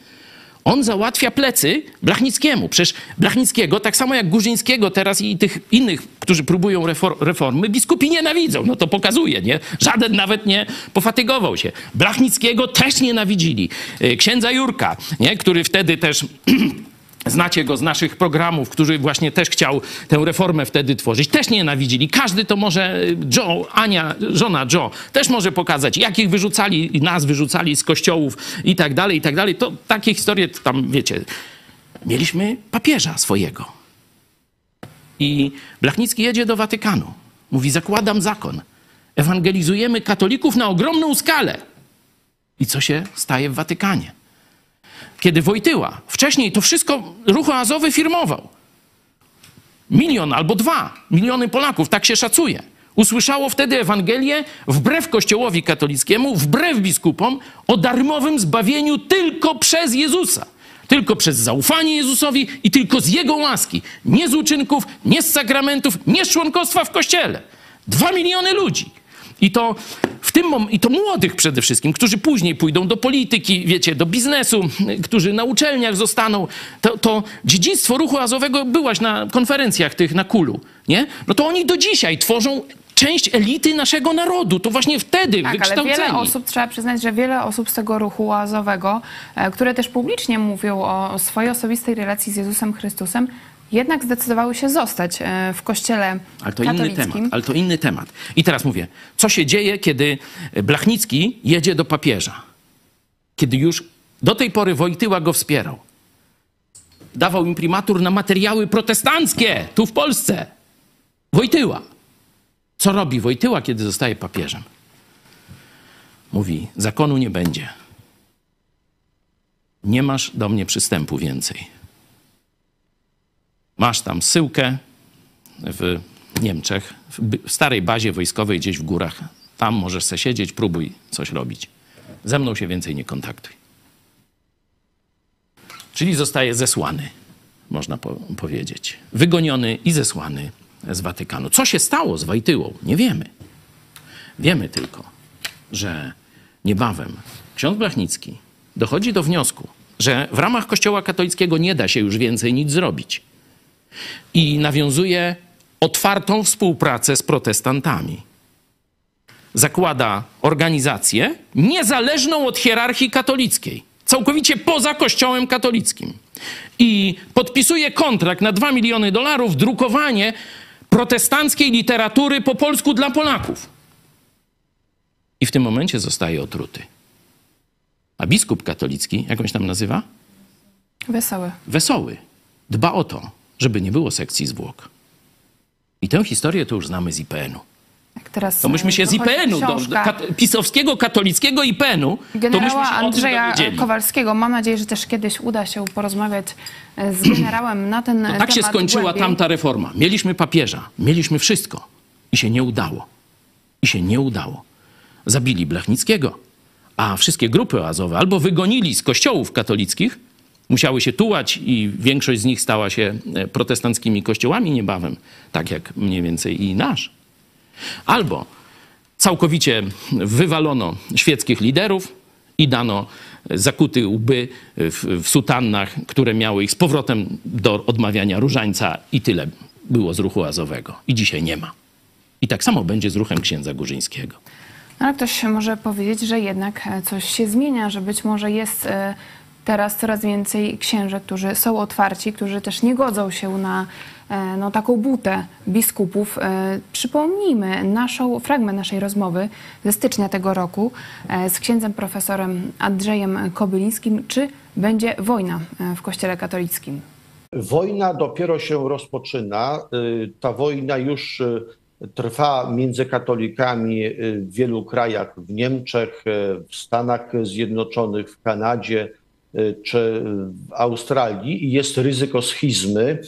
On załatwia plecy Blachnickiemu. Przecież Blachnickiego, tak samo jak Górzyńskiego teraz i tych innych, którzy próbują refor- reformy, biskupi nienawidzą. No to pokazuje, nie? Żaden nawet nie pofatygował się. Blachnickiego też nienawidzili. Y, Księdza Jurka, nie? który wtedy też... [clears throat] Znacie go z naszych programów, który właśnie też chciał tę reformę wtedy tworzyć. Też nienawidzili. Każdy to może, Joe, Ania, żona Joe, też może pokazać, jak ich wyrzucali, nas wyrzucali z kościołów i tak dalej, i tak dalej. To takie historie to tam, wiecie, mieliśmy papieża swojego. I Blachnicki jedzie do Watykanu. Mówi, zakładam zakon. Ewangelizujemy katolików na ogromną skalę. I co się staje w Watykanie? Kiedy Wojtyła, wcześniej to wszystko ruch oazowy firmował. Milion albo dwa miliony Polaków, tak się szacuje. Usłyszało wtedy Ewangelię wbrew Kościołowi katolickiemu, wbrew biskupom, o darmowym zbawieniu tylko przez Jezusa. Tylko przez zaufanie Jezusowi i tylko z Jego łaski. Nie z uczynków, nie z sakramentów, nie z członkostwa w Kościele. Dwa miliony ludzi. I to w tym mom- i to młodych przede wszystkim, którzy później pójdą do polityki, wiecie, do biznesu, którzy na uczelniach zostaną. To, to dziedzictwo ruchu azowego byłaś na konferencjach tych na Kulu, nie? No to oni do dzisiaj tworzą część elity naszego narodu. To właśnie wtedy Tak, ale wykształceni. wiele osób, trzeba przyznać, że wiele osób z tego ruchu łazowego, e, które też publicznie mówią o swojej osobistej relacji z Jezusem Chrystusem, jednak zdecydowały się zostać e, w kościele Ale to inny katolickim. temat. Ale to inny temat. I teraz mówię, co się dzieje, kiedy Blachnicki jedzie do papieża? Kiedy już do tej pory Wojtyła go wspierał. Dawał imprimatur na materiały protestanckie tu w Polsce. Wojtyła. Co robi Wojtyła, kiedy zostaje papieżem? Mówi, zakonu nie będzie. Nie masz do mnie przystępu więcej. Masz tam syłkę w Niemczech, w starej bazie wojskowej gdzieś w górach. Tam możesz se siedzieć, próbuj coś robić. Ze mną się więcej nie kontaktuj. Czyli zostaje zesłany, można po powiedzieć. Wygoniony i zesłany z Watykanu. Co się stało z Wojtyłą? Nie wiemy. Wiemy tylko, że niebawem ksiądz Blachnicki dochodzi do wniosku, że w ramach Kościoła katolickiego nie da się już więcej nic zrobić i nawiązuje otwartą współpracę z protestantami. Zakłada organizację niezależną od hierarchii katolickiej, całkowicie poza Kościołem katolickim. I podpisuje kontrakt na 2 miliony dolarów, drukowanie protestanckiej literatury po polsku dla Polaków. I w tym momencie zostaje otruty. A biskup katolicki, jak on się tam nazywa? Wesoły. wesoły. Dba o to, żeby nie było sekcji zwłok. I tę historię to już znamy z IPN-u. Teraz To myśmy się z wychodzi IPN-u, do, kat, pisowskiego, katolickiego IPN-u, to myśmy generała się Andrzeja. Kowalskiego. Mam nadzieję, że też kiedyś uda się porozmawiać e, z [clears throat] generałem na ten No temat tak się skończyła głębiej. tamta reforma. Mieliśmy papieża, mieliśmy wszystko i się nie udało. I się nie udało. Zabili Blachnickiego, a wszystkie grupy oazowe albo wygonili z kościołów katolickich, musiały się tułać i większość z nich stała się e, protestanckimi kościołami niebawem, tak jak mniej więcej i nasz. Albo całkowicie wywalono świeckich liderów i dano zakuty łby w, w sutannach, które miały ich z powrotem do odmawiania różańca i tyle było z ruchu azowego. I dzisiaj nie ma. I tak samo będzie z ruchem księdza Górzyńskiego. Ale ktoś może powiedzieć, że jednak e, coś się zmienia, że być może jest e, teraz coraz więcej księży, którzy są otwarci, którzy też nie godzą się na e, no, taką butę biskupów. E, Przypomnijmy naszą, fragment naszej rozmowy ze stycznia tego roku e, z księdzem profesorem Andrzejem Kobylińskim. Czy będzie wojna w Kościele katolickim? Wojna dopiero się rozpoczyna. Ta wojna już trwa między katolikami w wielu krajach, w Niemczech, w Stanach Zjednoczonych, w Kanadzie czy w Australii jest ryzyko schizmy,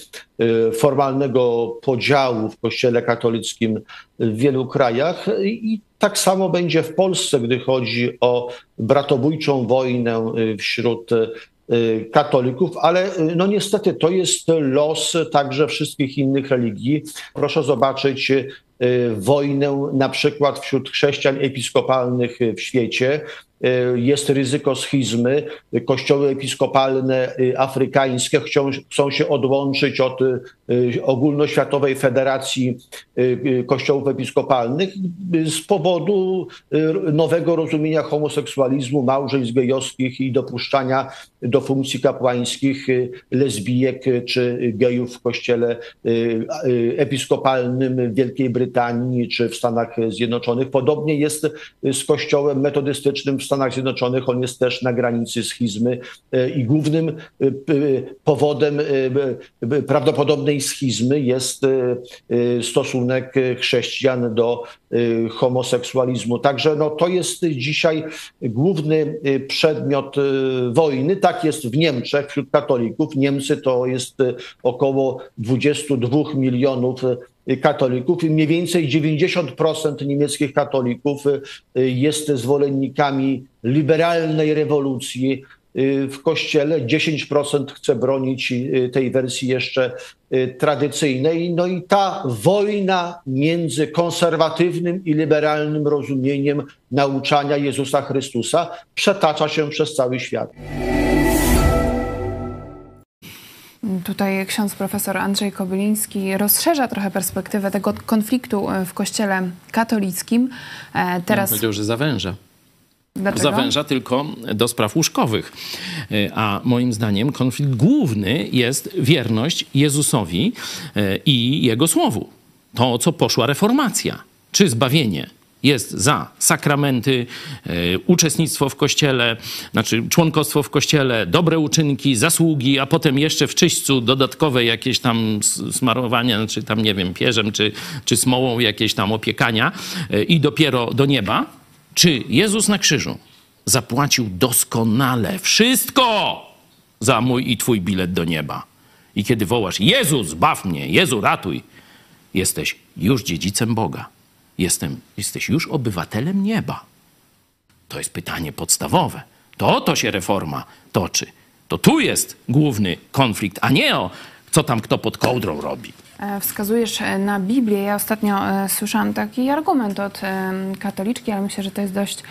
y, formalnego podziału w Kościele katolickim w wielu krajach i tak samo będzie w Polsce, gdy chodzi o bratobójczą wojnę y, wśród y, katolików, ale y, no niestety to jest los także wszystkich innych religii. Proszę zobaczyć y, wojnę na przykład wśród chrześcijan episkopalnych w świecie. Y, Jest ryzyko schizmy. Kościoły episkopalne y, afrykańskie chcą, chcą się odłączyć od y, ogólnoświatowej federacji y, y, kościołów episkopalnych y, z powodu y, nowego rozumienia homoseksualizmu, małżeństw gejowskich i dopuszczania do funkcji kapłańskich y, lesbijek y, czy gejów w kościele y, y, episkopalnym w Wielkiej Brytanii czy w Stanach Zjednoczonych. Podobnie jest z kościołem metodystycznym w Stanach Zjednoczonych. On jest też na granicy schizmy y, i głównym y, powodem y, prawdopodobnej schizmy jest stosunek chrześcijan do homoseksualizmu. Także no, to jest dzisiaj główny przedmiot wojny. Tak jest w Niemczech wśród katolików. Niemcy to jest około 22 milionów katolików mniej więcej 90% niemieckich katolików y, jest zwolennikami liberalnej rewolucji y, w kościele. 10% chce bronić y, tej wersji jeszcze tradycyjnej. No i ta wojna między konserwatywnym i liberalnym rozumieniem nauczania Jezusa Chrystusa przetacza się przez cały świat. Tutaj ksiądz profesor Andrzej Kobyliński rozszerza trochę perspektywę tego konfliktu e, w kościele katolickim. E, Teraz... Teraz powiedział, że zawęża. dlaczego? Zawęża tylko do spraw łóżkowych. Y, A moim zdaniem konflikt główny jest wierność Jezusowi i Jego Słowu. To, co poszła reformacja. Czy zbawienie jest za sakramenty, y, uczestnictwo w kościele, znaczy członkostwo w kościele, dobre uczynki, zasługi, a potem jeszcze w czyśćcu dodatkowe jakieś tam s- smarowania, znaczy tam nie wiem, pierzem czy, czy smołą jakieś tam opiekania y, i dopiero do nieba. Czy Jezus na krzyżu zapłacił doskonale wszystko za mój i twój bilet do nieba? I kiedy wołasz, Jezus, zbaw mnie, Jezu, ratuj, jesteś już dziedzicem Boga. Jestem, jesteś już obywatelem nieba. To jest pytanie podstawowe. To o to się reforma toczy. To tu jest główny konflikt, a nie o co tam kto pod kołdrą robi. E, Wskazujesz e, na Biblię. Ja ostatnio e, słyszałam taki argument od katoliczki, ale myślę, że to jest dość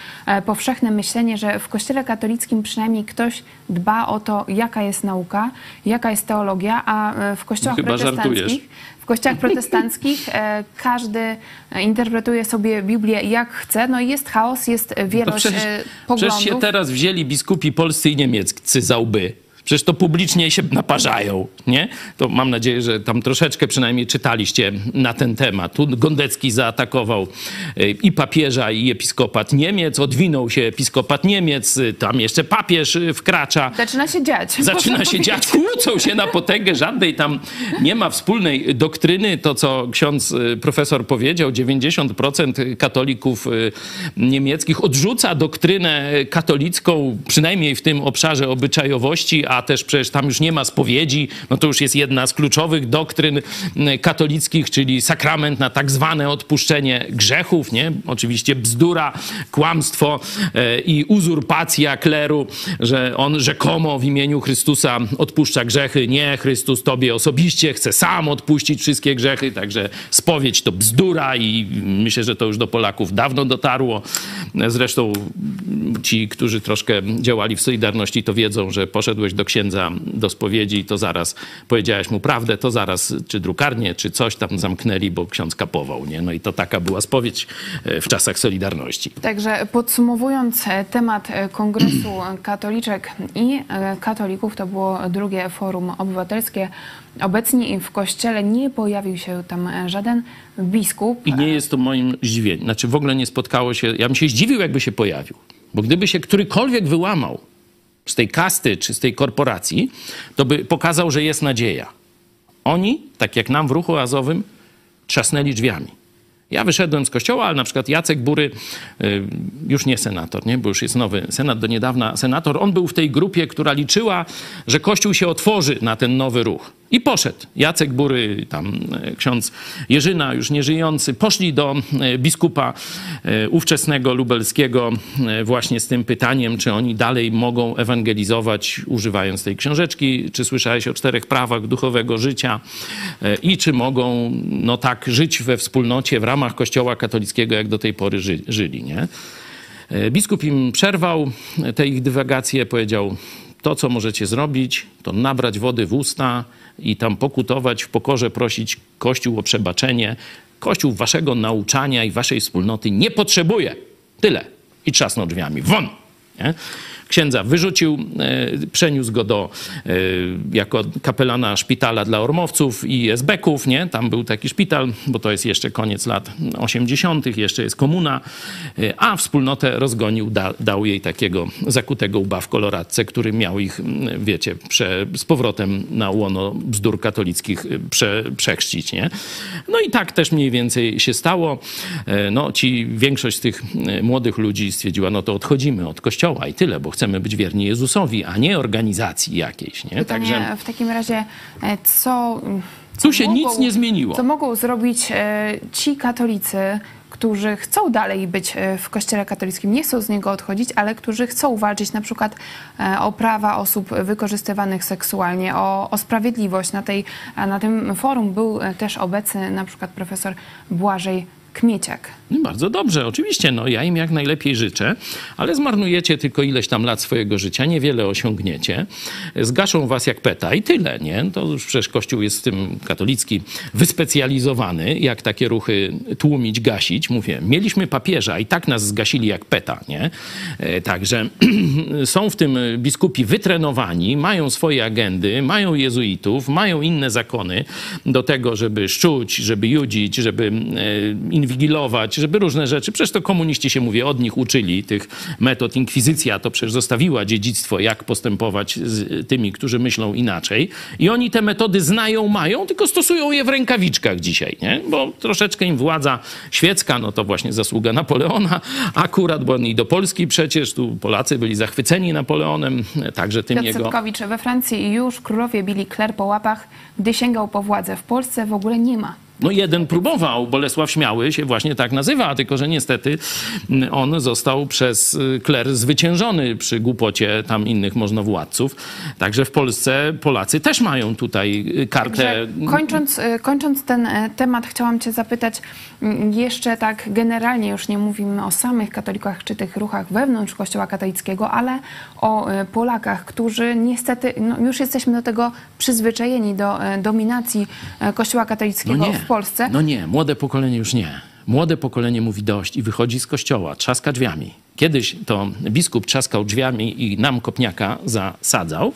powszechne myślenie, że w Kościele katolickim przynajmniej ktoś dba o to, jaka jest nauka, jaka jest teologia, a w kościołach No chyba żartujesz. protestanckich w kościołach protestanckich każdy interpretuje sobie Biblię jak chce. No i jest chaos, jest To wielość przecież, e, przecież poglądów. się teraz wzięli biskupi polscy i niemieccy za łby. Przecież to publicznie się naparzają, nie? To mam nadzieję, że tam troszeczkę przynajmniej czytaliście na ten temat. Tu Gondecki zaatakował y, i papieża, i episkopat Niemiec, odwinął się episkopat Niemiec, y, tam jeszcze papież y, wkracza. Zaczyna się dziać. Zaczyna się dziać, kłócą się na potęgę, żadnej tam nie ma wspólnej doktryny. To, co ksiądz profesor powiedział, 90% katolików niemieckich odrzuca doktrynę katolicką, przynajmniej w tym obszarze obyczajowości, a też przecież tam już nie ma spowiedzi. No to już jest jedna z kluczowych doktryn y, katolickich, czyli sakrament na tak zwane odpuszczenie grzechów, nie? Oczywiście bzdura, kłamstwo y, i uzurpacja kleru, że on rzekomo w imieniu Chrystusa odpuszcza grzechy. Nie, Chrystus tobie osobiście chce sam odpuścić wszystkie grzechy, także spowiedź to bzdura i myślę, że to już do Polaków dawno dotarło. Zresztą ci, którzy troszkę działali w Solidarności, to wiedzą, że poszedłeś do księdza do spowiedzi i to zaraz powiedziałeś mu prawdę, to zaraz czy drukarnię, czy coś tam zamknęli, bo ksiądz kapował, nie? No i to taka była spowiedź e, w czasach Solidarności. Także podsumowując e, temat e, Kongresu [clears throat] Katoliczek i Katolików, to było drugie forum obywatelskie. Obecnie w kościele nie pojawił się tam żaden biskup. I nie jest to moim zdziwieniem. Znaczy w ogóle nie spotkało się. Ja bym się zdziwił, jakby się pojawił. Bo gdyby się którykolwiek wyłamał z tej kasty czy z tej korporacji, to by pokazał, że jest nadzieja. Oni, tak jak nam w ruchu azowym, trzasnęli drzwiami. Ja wyszedłem z kościoła, ale na przykład Jacek Bury, y, już nie senator, nie? bo już jest nowy senat, do niedawna senator, on był w tej grupie, która liczyła, że Kościół się otworzy na ten nowy ruch. I poszedł. Jacek Bury, tam e, ksiądz Jerzyna, już nieżyjący, poszli do e, biskupa e, ówczesnego lubelskiego właśnie z tym pytaniem, czy oni dalej mogą ewangelizować, używając tej książeczki, czy słyszałeś o czterech prawach duchowego życia i czy mogą no tak żyć we wspólnocie w ramach Kościoła katolickiego, jak do tej pory ży, żyli, nie? Biskup im przerwał te ich dywagacje, powiedział: To, co możecie zrobić, to nabrać wody w usta i tam pokutować, w pokorze prosić Kościół o przebaczenie. Kościół waszego nauczania i waszej wspólnoty nie potrzebuje. Tyle. I trzasnął drzwiami. Won! Nie? Księdza wyrzucił, e, przeniósł go do, e, jako kapelana szpitala dla ormowców i esbeków, nie? Tam był taki szpital, bo to jest jeszcze koniec lat 80., jeszcze jest komuna, e, a wspólnotę rozgonił, da, dał jej takiego zakutego łba w koloradce, który miał ich, wiecie, prze, z powrotem na łono bzdur katolickich prze, przechrzcić, nie? No i tak też mniej więcej się stało. No ci, większość z tych młodych ludzi stwierdziła, no to odchodzimy od kościoła i tyle, bo chcemy być wierni Jezusowi, a nie organizacji jakiejś, nie? Pytanie w takim razie, e, co... co Tu się nic nie zmieniło. Co mogą zrobić e, ci katolicy, którzy chcą dalej być e, w kościele katolickim, nie chcą z niego odchodzić, ale którzy chcą walczyć na przykład o prawa osób wykorzystywanych seksualnie, o, o sprawiedliwość. Na, tej, na tym forum był też obecny na przykład profesor Błażej Kmieciak. No Bardzo dobrze, oczywiście, no ja im jak najlepiej życzę, ale zmarnujecie tylko ileś tam lat swojego życia, niewiele osiągniecie, zgaszą was jak peta i tyle, nie? To już przecież Kościół jest w tym katolicki wyspecjalizowany, jak takie ruchy tłumić, gasić. Mówię, mieliśmy papieża i tak nas zgasili jak peta, nie? E, Także [clears throat] są w tym biskupi wytrenowani, mają swoje agendy, mają jezuitów, mają inne zakony do tego, żeby szczuć, żeby judzić, żeby e, inwigilować, żeby różne rzeczy. Przecież to komuniści się, mówię, od nich uczyli tych metod. Inkwizycja to przecież zostawiła dziedzictwo, jak postępować z tymi, którzy myślą inaczej. I oni te metody znają, mają, tylko stosują je w rękawiczkach dzisiaj, nie? Bo troszeczkę im władza świecka, no to właśnie zasługa Napoleona akurat, bo oni do Polski przecież, tu Polacy byli zachwyceni Napoleonem, także tym Piotr jego... Setkowicz, we Francji już królowie bili kler po łapach, gdy sięgał po władzę. W Polsce w ogóle nie ma. No jeden próbował, Bolesław Śmiały się właśnie tak nazywa, tylko że niestety mm, on został przez y, kler zwyciężony przy głupocie tam innych możnowładców. Także w Polsce Polacy też mają tutaj y, kartę. Kończąc, y, kończąc ten temat, chciałam Cię zapytać mm, jeszcze tak generalnie, już nie mówimy o samych katolikach czy tych ruchach wewnątrz Kościoła katolickiego, ale o Polakach, którzy niestety, no już jesteśmy do tego przyzwyczajeni, do dominacji Kościoła katolickiego w Polsce. No nie, młode pokolenie już nie. Młode pokolenie mówi dość i wychodzi z kościoła, trzaska drzwiami. Kiedyś to biskup trzaskał drzwiami i nam kopniaka zasadzał.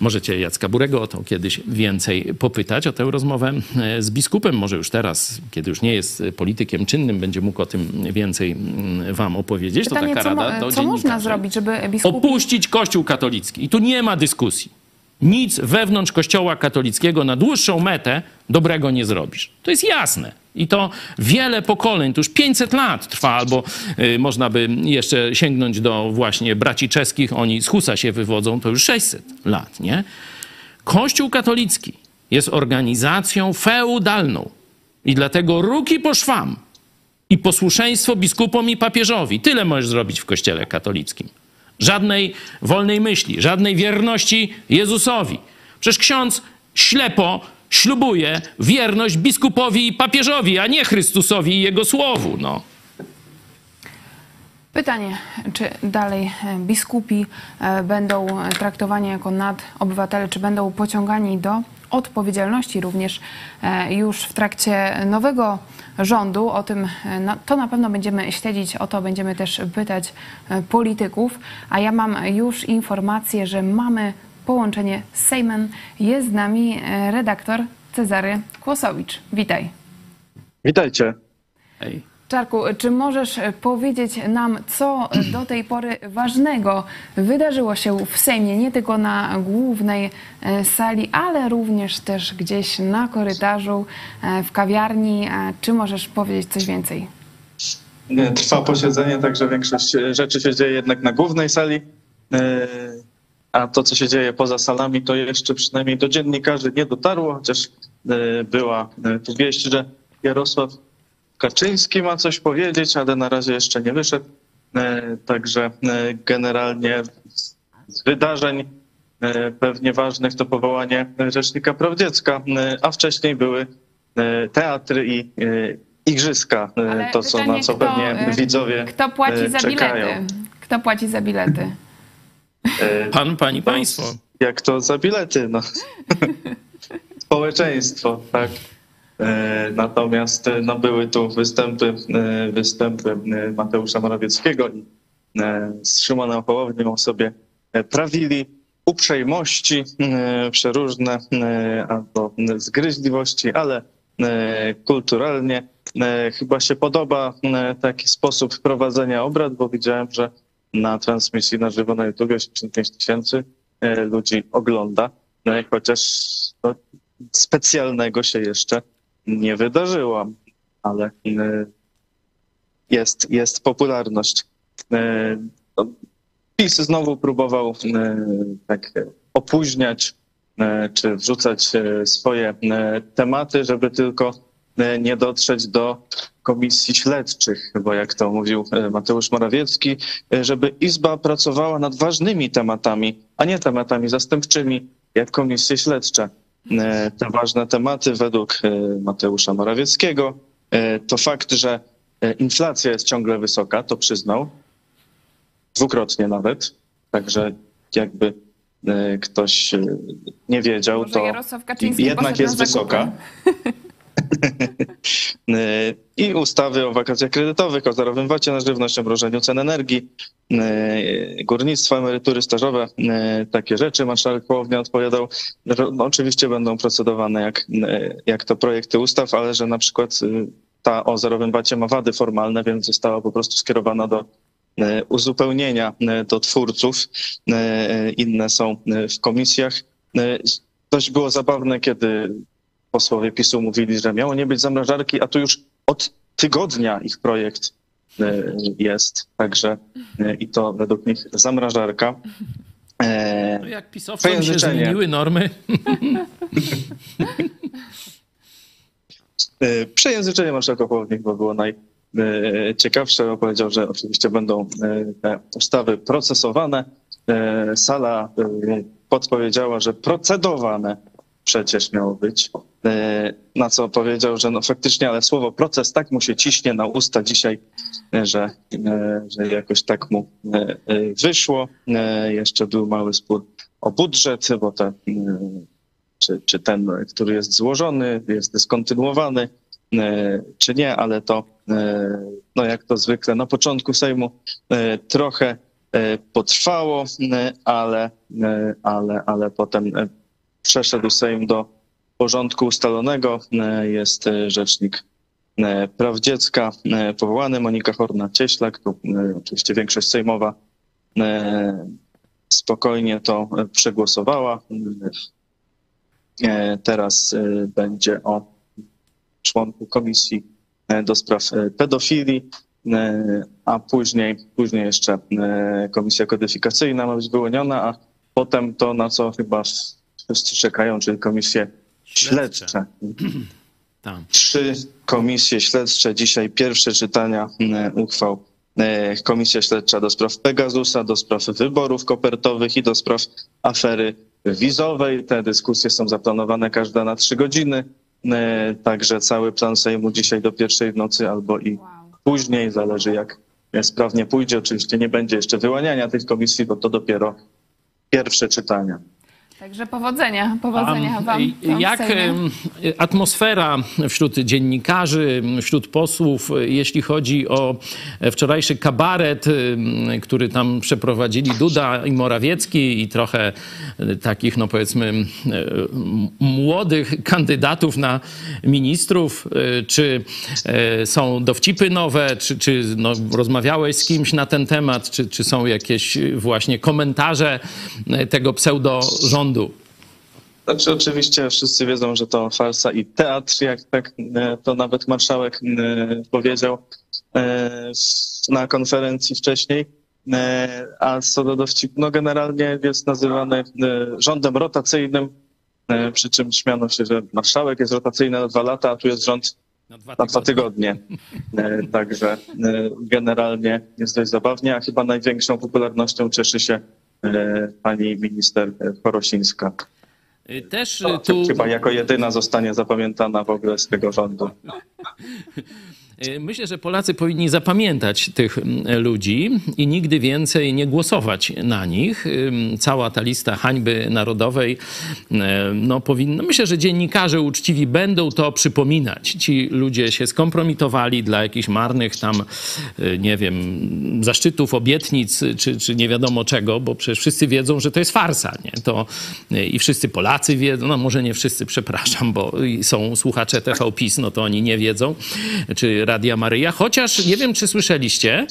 Możecie Jacka Burego o to kiedyś więcej popytać, o tę rozmowę e, z biskupem. Może już teraz, kiedy już nie jest politykiem czynnym, będzie mógł o tym więcej mm, wam opowiedzieć. Pytanie, to taka co, rada do co można zrobić, żeby biskupi... Opuścić Kościół katolicki. I tu nie ma dyskusji. Nic wewnątrz Kościoła katolickiego na dłuższą metę dobrego nie zrobisz. To jest jasne. I to wiele pokoleń, to już 500 lat trwa, albo y, można by jeszcze sięgnąć do właśnie braci czeskich, oni z Husa się wywodzą, to już 600 lat, nie? Kościół katolicki jest organizacją feudalną i dlatego ruki po szwam i posłuszeństwo biskupom i papieżowi. Tyle możesz zrobić w kościele katolickim. Żadnej wolnej myśli, żadnej wierności Jezusowi. Przecież ksiądz ślepo ślubuje wierność biskupowi i papieżowi, a nie Chrystusowi i jego słowu. No. Pytanie, czy dalej e, biskupi e, będą traktowani jako nadobywatele, czy będą pociągani do odpowiedzialności również e, już w trakcie nowego rządu. O tym e, to na pewno będziemy śledzić, o to będziemy też pytać e, polityków. A ja mam już informację, że mamy połączenie z Sejmem. Jest z nami redaktor Cezary Kłosowicz. Witaj. Witajcie. Ej. Czarku, czy możesz e, powiedzieć nam, co do tej pory ważnego wydarzyło się w Sejmie, nie tylko na głównej e, sali, ale również też gdzieś na korytarzu, e, w kawiarni? Czy możesz powiedzieć coś więcej? Trwa posiedzenie, także większość rzeczy się dzieje jednak na głównej sali. A to, co się dzieje poza salami, to jeszcze przynajmniej do dziennikarzy nie dotarło, chociaż była tu wieść, że Jarosław Kaczyński ma coś powiedzieć, ale na razie jeszcze nie wyszedł. E, Także e, generalnie z wydarzeń e, pewnie ważnych to powołanie Rzecznika Praw Dziecka, a wcześniej były teatry i igrzyska, Ale to co, pytanie, na co kto, pewnie widzowie Kto płaci za czekają. bilety? Kto płaci za bilety? Pan, pani, państwo. Jak to za bilety, no. [laughs] Społeczeństwo, tak. E, Natomiast e, no, były tu występy, e, występy Mateusza Morawieckiego i z Szymonem Hołownią sobie prawili uprzejmości przeróżne albo zgryźliwości, ale kulturalnie. Chyba się podoba taki sposób prowadzenia obrad, bo widziałem, że na transmisji na żywo na YouTube 85 tysięcy ludzi ogląda, no, chociaż no, specjalnego się jeszcze nie wydarzyło, ale e, jest, jest popularność. E, no, PiS znowu próbował e, tak opóźniać czy wrzucać swoje tematy, żeby tylko nie dotrzeć do komisji śledczych, bo jak to mówił Mateusz Morawiecki, żeby Izba pracowała nad ważnymi tematami, a nie tematami zastępczymi, jak komisje śledcze. E, Te ważne tematy według e, Mateusza Morawieckiego e, to fakt, że inflacja jest ciągle wysoka, to przyznał, dwukrotnie nawet, także jakby ktoś nie wiedział, Może to jednak jest wysoka. [laughs] [laughs] E, I ustawy o wakacjach kredytowych, o zerowym wacie na żywność, o mrożeniu cen energii, e, górnictwo, emerytury stażowe, e, takie rzeczy. Marszałek Hołownia odpowiadał, oczywiście będą procedowane jak, jak to projekty ustaw, ale że na przykład ta o zerowym wacie ma wady formalne, więc została po prostu skierowana do uzupełnienia do twórców. Inne są w komisjach. Dość było zabawne, kiedy posłowie PiSu mówili, że miało nie być zamrażarki, a tu już od tygodnia ich projekt e, jest. Także e, i to według nich zamrażarka. E, No jak pisowcom się zmieniły normy, Przejęzyczenie marszałka Hołowni bo było najciekawsze. bo Powiedział, że oczywiście będą te ustawy procesowane. Sala podpowiedziała, że procedowane przecież miało być. E, Na co powiedział, że no faktycznie, ale słowo proces tak mu się ciśnie na usta dzisiaj, e, że, e, że jakoś tak mu wyszło. Jeszcze był mały spór o budżet, bo e, czy, czy ten, który jest złożony, jest dyskontynuowany. czy nie, ale to, no jak to zwykle, na początku Sejmu trochę potrwało, ale, ale, ale potem przeszedł Sejm do porządku ustalonego. Jest rzecznik praw dziecka powołany, Monika Horna-Cieślak, tu oczywiście większość sejmowa spokojnie to przegłosowała. Teraz będzie o członku komisji do spraw pedofilii, a później, później jeszcze komisja kodyfikacyjna ma być wyłoniona, a potem to, na co chyba wszyscy czekają, czyli komisje śledcze. Śledcze. [clears throat] Trzy komisje śledcze, dzisiaj pierwsze czytania uchwał. Komisja śledcza do spraw Pegasusa, do spraw wyborów kopertowych i do spraw afery wizowej. Te dyskusje są zaplanowane każda na trzy godziny. Także cały plan Sejmu dzisiaj do pierwszej w nocy albo i później, zależy jak sprawnie pójdzie. Oczywiście nie będzie jeszcze wyłaniania tych komisji, bo to dopiero pierwsze czytania. Także powodzenia, powodzenia A, wam. Jak atmosfera wśród dziennikarzy, wśród posłów, jeśli chodzi o wczorajszy kabaret, który tam przeprowadzili Duda i Morawiecki i trochę e, takich, no powiedzmy, młodych kandydatów na ministrów, e, czy e, są dowcipy nowe, czy, czy no, rozmawiałeś z kimś na ten temat, czy, czy są jakieś właśnie komentarze tego pseudo-rządu? Znaczy oczywiście wszyscy wiedzą, że to farsa i teatr, jak tak e, to nawet marszałek e, powiedział e, na konferencji wcześniej. A co do dowcipu, no generalnie jest nazywany rządem rotacyjnym, przy czym śmiano się, że marszałek jest rotacyjny na dwa lata, a tu jest rząd Na dwa na dwa tygodnie. Także generalnie jest dość zabawnie, a chyba największą popularnością cieszy się pani minister e, Chorosińska. Też To tu Chyba jako jedyna zostanie zapamiętana w ogóle z tego rządu. [laughs] y, myślę, że Polacy powinni zapamiętać tych mm, ludzi i nigdy więcej nie głosować na nich. Ym, Cała ta lista hańby narodowej, y, no powinno, myślę, że dziennikarze uczciwi będą to przypominać. Ci ludzie się skompromitowali dla jakichś marnych tam, y, nie wiem, zaszczytów, obietnic, czy, czy nie wiadomo czego, bo przecież wszyscy wiedzą, że to jest farsa, nie? To y, i wszyscy Polacy wiedzą, no może nie wszyscy, przepraszam, bo są słuchacze TV PiS, no to oni nie wiedzą, czy Radia Maryja, chociaż nie wiem, czy słyszeliście,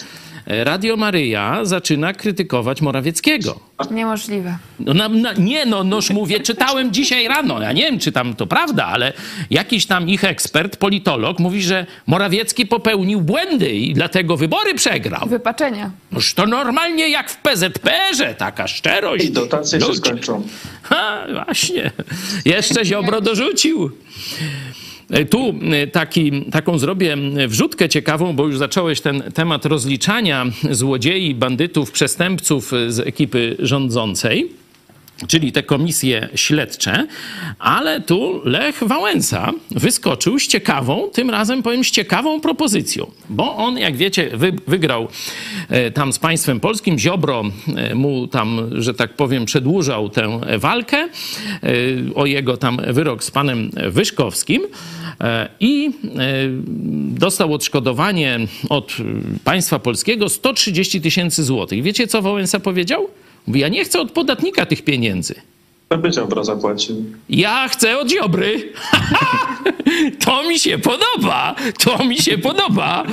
e, Radio Maryja zaczyna krytykować Morawieckiego. Niemożliwe. No, na, na, nie, no, noż mówię, czytałem dzisiaj rano, ja nie wiem, czy tam to prawda, ale jakiś tam ich ekspert, politolog mówi, że Morawiecki popełnił błędy i dlatego wybory przegrał. Wypaczenia. Noż to normalnie jak w PZPR-ze, taka szczerość. I dotacje się skończą. Ha, właśnie. Jeszcze Ziobro dorzucił. E, Tu e, taki, taką zrobię wrzutkę ciekawą, bo już zacząłeś ten temat rozliczania złodziei, bandytów, przestępców z ekipy rządzącej czyli te komisje śledcze, ale tu Lech Wałęsa wyskoczył z ciekawą, tym razem powiem z ciekawą propozycją, bo on, jak wiecie, wy, wygrał e, tam z państwem polskim, Ziobro e, mu tam, że tak powiem, przedłużał tę walkę e, o jego tam wyrok z panem Wyszkowskim i dostał odszkodowanie od państwa polskiego 130 tysięcy złotych. Wiecie, co Wałęsa powiedział? Mówi, ja nie chcę od podatnika tych pieniędzy. To by Ziobro zapłacił. Ja chcę od Ziobry. [laughs] to mi się podoba. To mi się podoba.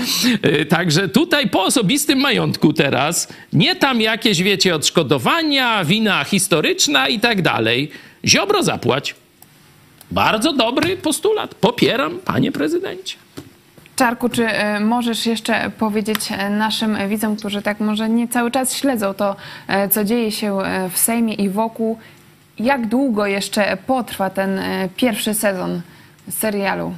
E, Także tutaj po osobistym majątku teraz, nie tam jakieś, wiecie, odszkodowania, wina historyczna i tak dalej. Ziobro zapłać. Bardzo dobry postulat. Popieram, panie prezydencie. Czarku, czy e, możesz jeszcze powiedzieć e, naszym widzom, którzy tak może nie cały czas śledzą to, e, co dzieje się w Sejmie i wokół, jak długo jeszcze potrwa ten pierwszy sezon serialu?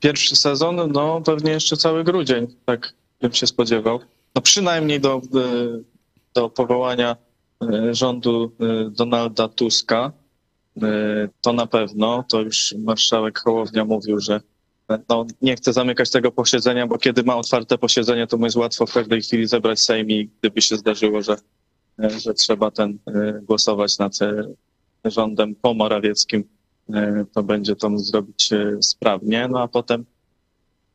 Pierwszy sezon, no pewnie jeszcze cały grudzień, tak bym się spodziewał. No przynajmniej do, do powołania rządu Donalda Tuska. To na pewno, to już marszałek Hołownia mówił, że no, nie chce zamykać tego posiedzenia, bo kiedy ma otwarte posiedzenie, to mu jest łatwo w każdej chwili zebrać Sejm i gdyby się zdarzyło, że, że trzeba ten y, głosować nad y, rządem po Morawieckim, e, to będzie to zrobić e, sprawnie. No a potem,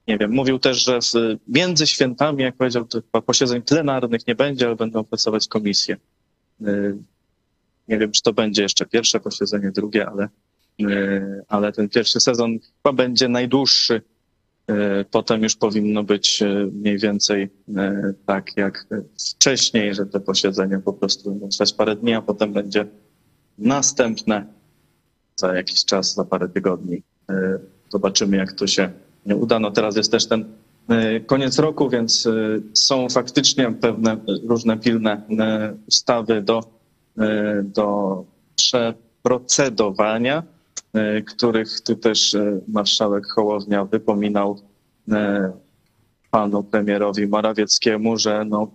nie wiem, mówił też, że między świętami, jak powiedział, to chyba posiedzeń plenarnych nie będzie, ale będą pracować komisje. E, Nie wiem, czy to będzie jeszcze pierwsze posiedzenie, drugie, ale, e, ale ten pierwszy sezon chyba będzie najdłuższy. E, Potem już powinno być e, mniej więcej e, tak jak wcześniej, że te posiedzenia po prostu będą trwać parę dni, a potem będzie następne za jakiś czas, za parę tygodni. E, Zobaczymy, jak to się uda. No teraz jest też ten e, koniec roku, więc e, są faktycznie pewne różne pilne e, ustawy do, e, do przeprocedowania, e, których tu też e, marszałek Hołownia wypominał e, panu premierowi Morawieckiemu, że no,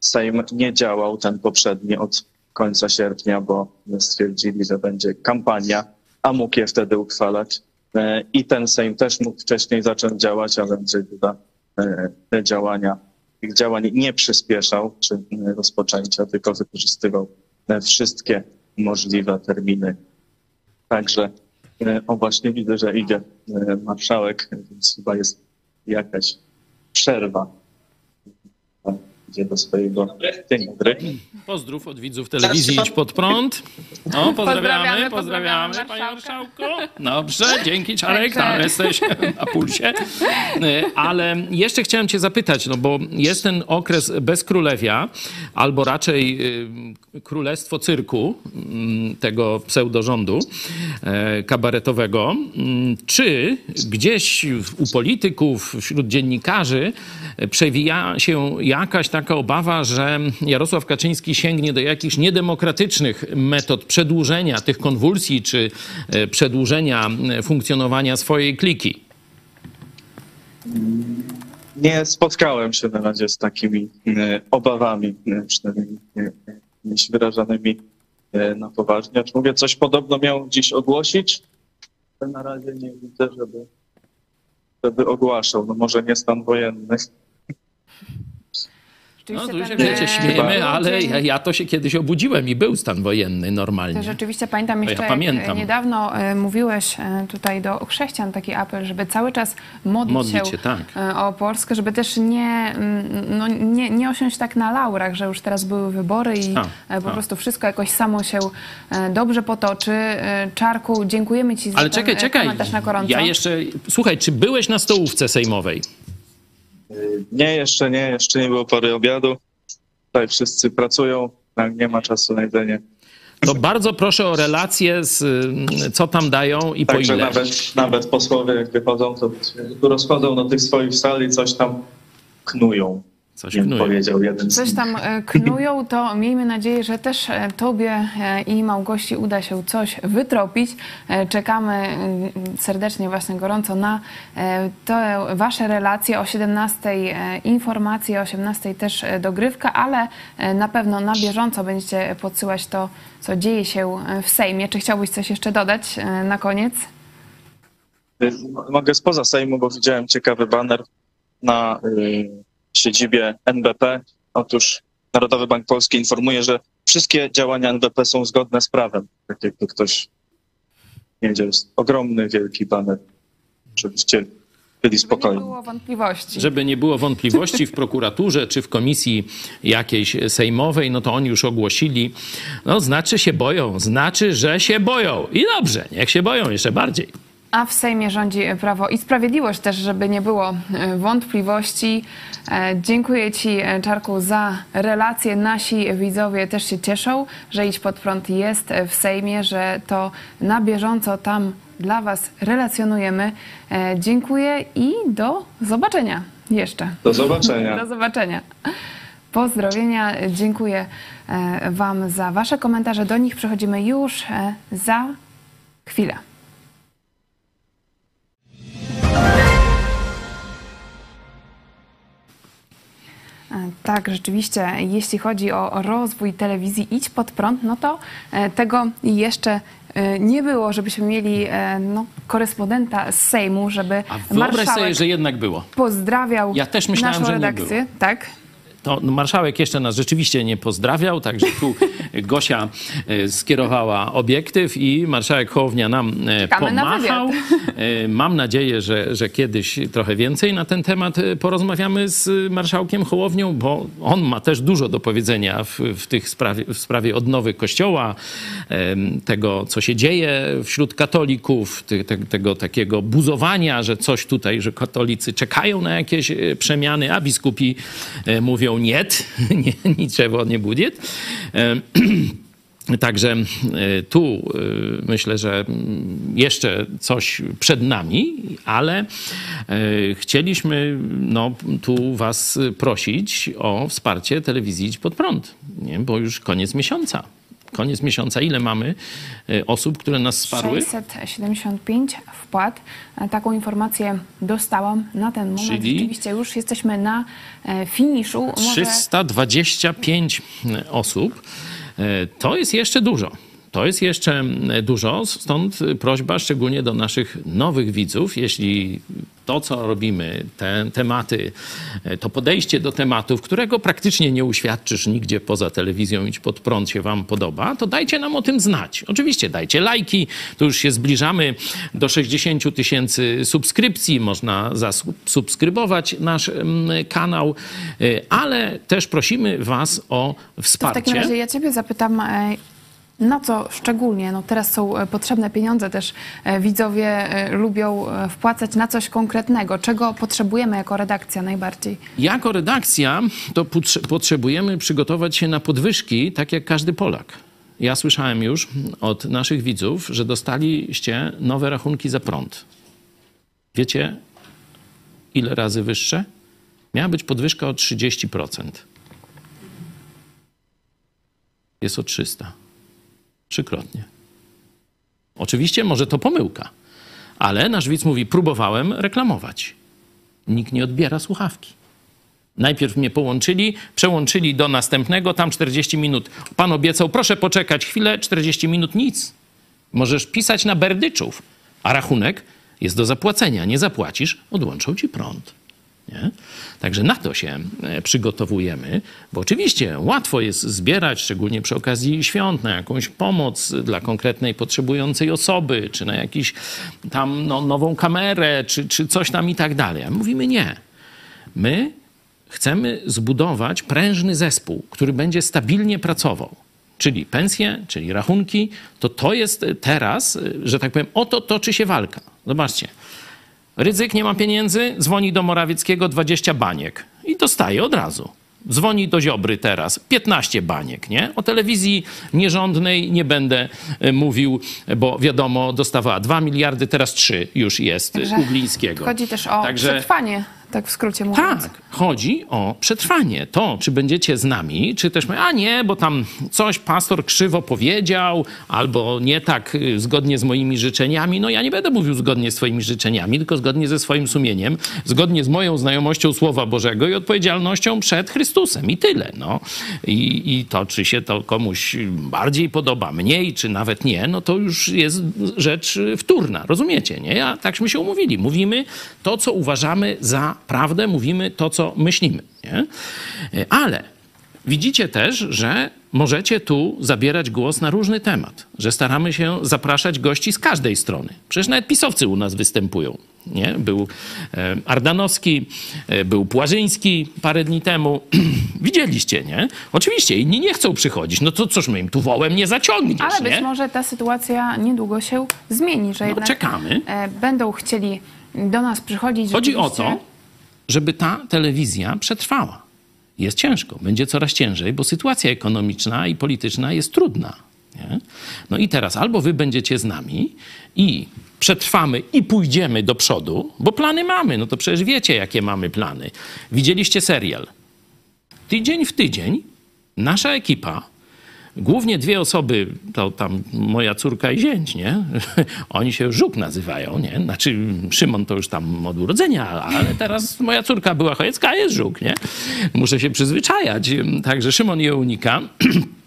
Sejm nie działał ten poprzedni od końca sierpnia, bo stwierdzili, że będzie kampania, a mógł je wtedy uchwalać. E, I ten Sejm też mógł wcześniej zacząć działać, ale Duda e, te działania, tych działań nie przyspieszał czy e, rozpoczęcia, tylko wykorzystywał e, wszystkie możliwe terminy. Także e, o właśnie widzę, że idzie e, marszałek, więc chyba jest jakaś przerwa. Idzie do swojego dzień dobry. Pozdrów od widzów telewizji Idź Pod Prąd. O, pozdrawiamy, pozdrawiamy, panie marszałku. Dobrze, dzięki Czarek, tam jesteś na pulsie. E, Ale jeszcze chciałem cię zapytać, no bo jest ten okres bez królewia, albo raczej y, królestwo cyrku, mm, tego pseudorządu e, kabaretowego. Mm, Czy gdzieś u polityków, wśród dziennikarzy e, przewija się jakaś taka obawa, że Jarosław Kaczyński sięgnie do jakichś niedemokratycznych metod przedłużenia tych konwulsji, czy e, przedłużenia e, funkcjonowania swojej kliki? Nie spotkałem się na razie z takimi e, obawami, przynajmniej nie, nie wyrażanymi na poważnie. Acz mówię, coś podobno miał dziś ogłosić, na razie nie widzę, żeby, żeby ogłaszał. No może nie stan wojenny. No Rzeczywiście tu się ten, wiecie, e, śmiejemy, ale ja, ja to się kiedyś obudziłem i był stan wojenny normalnie. To rzeczywiście pamiętam To ja jeszcze, jak pamiętam. niedawno e, mówiłeś e, tutaj do chrześcijan taki apel, żeby cały czas modlić, Modlić się, tak. e, o Polskę, żeby też nie, mm, no, nie, nie osiąść tak na laurach, że już teraz były wybory i A, e, po a. prostu wszystko jakoś samo się e, dobrze potoczy. E, Czarku, dziękujemy Ci za Ale ten czekaj, e, czekaj. komentarz na gorąco. Ja jeszcze. Słuchaj, czy byłeś na stołówce sejmowej? Nie, jeszcze nie, jeszcze nie było pory obiadu. Tutaj wszyscy pracują, nie ma czasu na jedzenie. To bardzo proszę o relację z y, co tam dają i po Także ile. nawet, nawet posłowie jak wychodzą, to tu rozchodzą do tych swoich sal i coś tam knują. Coś knują. powiedział jeden Coś tam e, knują, to miejmy nadzieję, że też e, Tobie e, i Małgosi uda się coś wytropić. Czekamy mm, serdecznie, właśnie gorąco na te Wasze relacje. O 17 e, informacje, o 18 też dogrywka, ale na pewno na bieżąco będziecie podsyłać to, co dzieje się w Sejmie. Czy chciałbyś coś jeszcze dodać na koniec? Y, Mogę spoza Sejmu, bo widziałem ciekawy baner na y, siedzibie NBP. Otóż Narodowy Bank Polski informuje, że wszystkie działania NBP są zgodne z prawem. Tak jakby ktoś wiedział, jest ogromny, wielki baner. Żebyście byli Żeby nie spokojni. było wątpliwości. Żeby nie było wątpliwości w prokuraturze czy w komisji jakiejś sejmowej, no to oni już ogłosili. No znaczy się boją, znaczy, że się boją. I dobrze, niech się boją jeszcze bardziej. A w Sejmie rządzi Prawo i Sprawiedliwość też, żeby nie było e, wątpliwości. E, Dziękuję Ci, e, Czarku, za relacje. Nasi widzowie też się cieszą, że Idź Pod Prąd jest w Sejmie, że to na bieżąco tam dla Was relacjonujemy. Dziękuję i do zobaczenia jeszcze. Do zobaczenia. [laughs] Do zobaczenia. Pozdrowienia. Dziękuję Wam za Wasze komentarze. Do nich przechodzimy już za chwilę. Tak, rzeczywiście, jeśli chodzi o rozwój telewizji Idź Pod Prąd, no to e, tego jeszcze e, nie było, żebyśmy mieli e, no, korespondenta z Sejmu, żeby A wyobraź marszałek sobie, że jednak było. pozdrawiał Ja też myślałem, naszą że nie redakcję. Tak, to marszałek jeszcze nas rzeczywiście nie pozdrawiał, także tu [laughs] Gosia e, skierowała obiektyw i marszałek Hołownia nam e, Czekamy na pomachał. E, Mam nadzieję, że, że kiedyś trochę więcej na ten temat porozmawiamy z marszałkiem Hołownią, bo on ma też dużo do powiedzenia w, w, tych sprawie, w sprawie odnowy Kościoła, tego, co się dzieje wśród katolików, ty, te, tego takiego buzowania, że coś tutaj, że katolicy czekają na jakieś przemiany, a biskupi e, mówią [laughs] nie, niczego nie będzie. Em, [clears throat] Także e, tu e, myślę, że mm, jeszcze coś przed nami, ale e, chcieliśmy no, tu Was prosić o wsparcie telewizji Idź Pod Prąd, nie? bo już koniec miesiąca. Koniec miesiąca. Ile mamy e, osób, które nas wsparły? 675 wpłat. E, Taką informację dostałam na ten moment. Czyli? Rzeczywiście już jesteśmy na e, finiszu. Może 325 osób. To jest jeszcze dużo. To jest jeszcze dużo, stąd prośba szczególnie do naszych nowych widzów, jeśli to, co robimy, te tematy, to podejście do tematów, którego praktycznie nie uświadczysz nigdzie poza telewizją, idź pod prąd się wam podoba, to dajcie nam o tym znać. Oczywiście dajcie lajki, to już się zbliżamy do 60 tysięcy subskrypcji, można zasubskrybować nasz mm, kanał, e, ale też prosimy was o to w wsparcie. takim razie ja Ciebie zapytam, e, na co szczególnie, no teraz są e, potrzebne pieniądze, też e, widzowie e, lubią wpłacać na coś konkretnego. Czego potrzebujemy jako redakcja najbardziej? Jako redakcja to potrze- potrzebujemy przygotować się na podwyżki, tak jak każdy Polak. Ja słyszałem już od naszych widzów, że dostaliście nowe rachunki za prąd. Wiecie, ile razy wyższe? Miała być podwyżka o 30%. Jest o 300. Trzykrotnie. Oczywiście może to pomyłka, ale nasz widz mówi, próbowałem reklamować. Nikt nie odbiera słuchawki. Najpierw mnie połączyli, przełączyli do następnego, tam 40 minut. Pan obiecał, proszę poczekać chwilę, 40 minut, nic. Możesz pisać na berdyczów, a rachunek jest do zapłacenia. Nie zapłacisz, odłączą ci prąd. Nie? Także na to się e, przygotowujemy, bo oczywiście łatwo jest zbierać, szczególnie przy okazji świąt, na jakąś pomoc dla konkretnej potrzebującej osoby, czy na jakiś tam no, nową kamerę, czy, czy coś tam i tak dalej. A mówimy nie. My chcemy zbudować prężny zespół, który będzie stabilnie pracował. Czyli pensje, czyli rachunki, to to jest teraz, że tak powiem, o to toczy się walka. Zobaczcie. Rydzyk nie ma pieniędzy, dzwoni do Morawieckiego 20 baniek i dostaje od razu. Dzwoni do Ziobry teraz 15 baniek, nie? O telewizji nierządnej nie będę e, mówił, bo wiadomo, dostawała 2 miliardy, teraz 3 już jest Także u Glińskiego. Chodzi też o Także- przetrwanie, tak w skrócie mówiąc. tak, chodzi o przetrwanie. To, czy będziecie z nami, czy też, a nie, bo tam coś pastor krzywo powiedział, albo nie tak y, zgodnie z moimi życzeniami. No ja nie będę mówił zgodnie z twoimi życzeniami, tylko zgodnie ze swoim sumieniem, zgodnie z moją znajomością Słowa Bożego i odpowiedzialnością przed Chrystusem. I tyle, no. I, I to, czy się to komuś bardziej podoba, mniej, czy nawet nie, no to już jest rzecz wtórna, rozumiecie, nie? A takśmy się umówili. Mówimy to, co uważamy za prawdę, mówimy to, co myślimy, nie? Ale widzicie też, że możecie tu zabierać głos na różny temat, że staramy się zapraszać gości z każdej strony. Przecież nawet pisowcy u nas występują. Nie? Był e, Ardanowski, e, był Płażyński parę dni temu. [clears throat] Widzieliście, nie? Oczywiście inni nie chcą przychodzić. No to cóż my im tu wołem nie zaciągniesz, Ale nie? być może ta sytuacja niedługo się zmieni, że No, jednak czekamy. e, będą chcieli do nas przychodzić. Chodzi o to, żeby ta telewizja przetrwała. Jest ciężko, będzie coraz ciężej, bo sytuacja ekonomiczna i polityczna jest trudna. Nie? No i teraz albo wy będziecie z nami i przetrwamy i pójdziemy do przodu, bo plany mamy. No to przecież wiecie, jakie mamy plany. Widzieliście serial. Tydzień w tydzień nasza ekipa Głównie dwie osoby, to tam moja córka i zięć, nie? [laughs] Oni się Żuk nazywają, nie? Znaczy Szymon to już tam od urodzenia, ale teraz moja córka była chojecka, a jest Żuk, nie? Muszę się przyzwyczajać. Także Szymon je unika.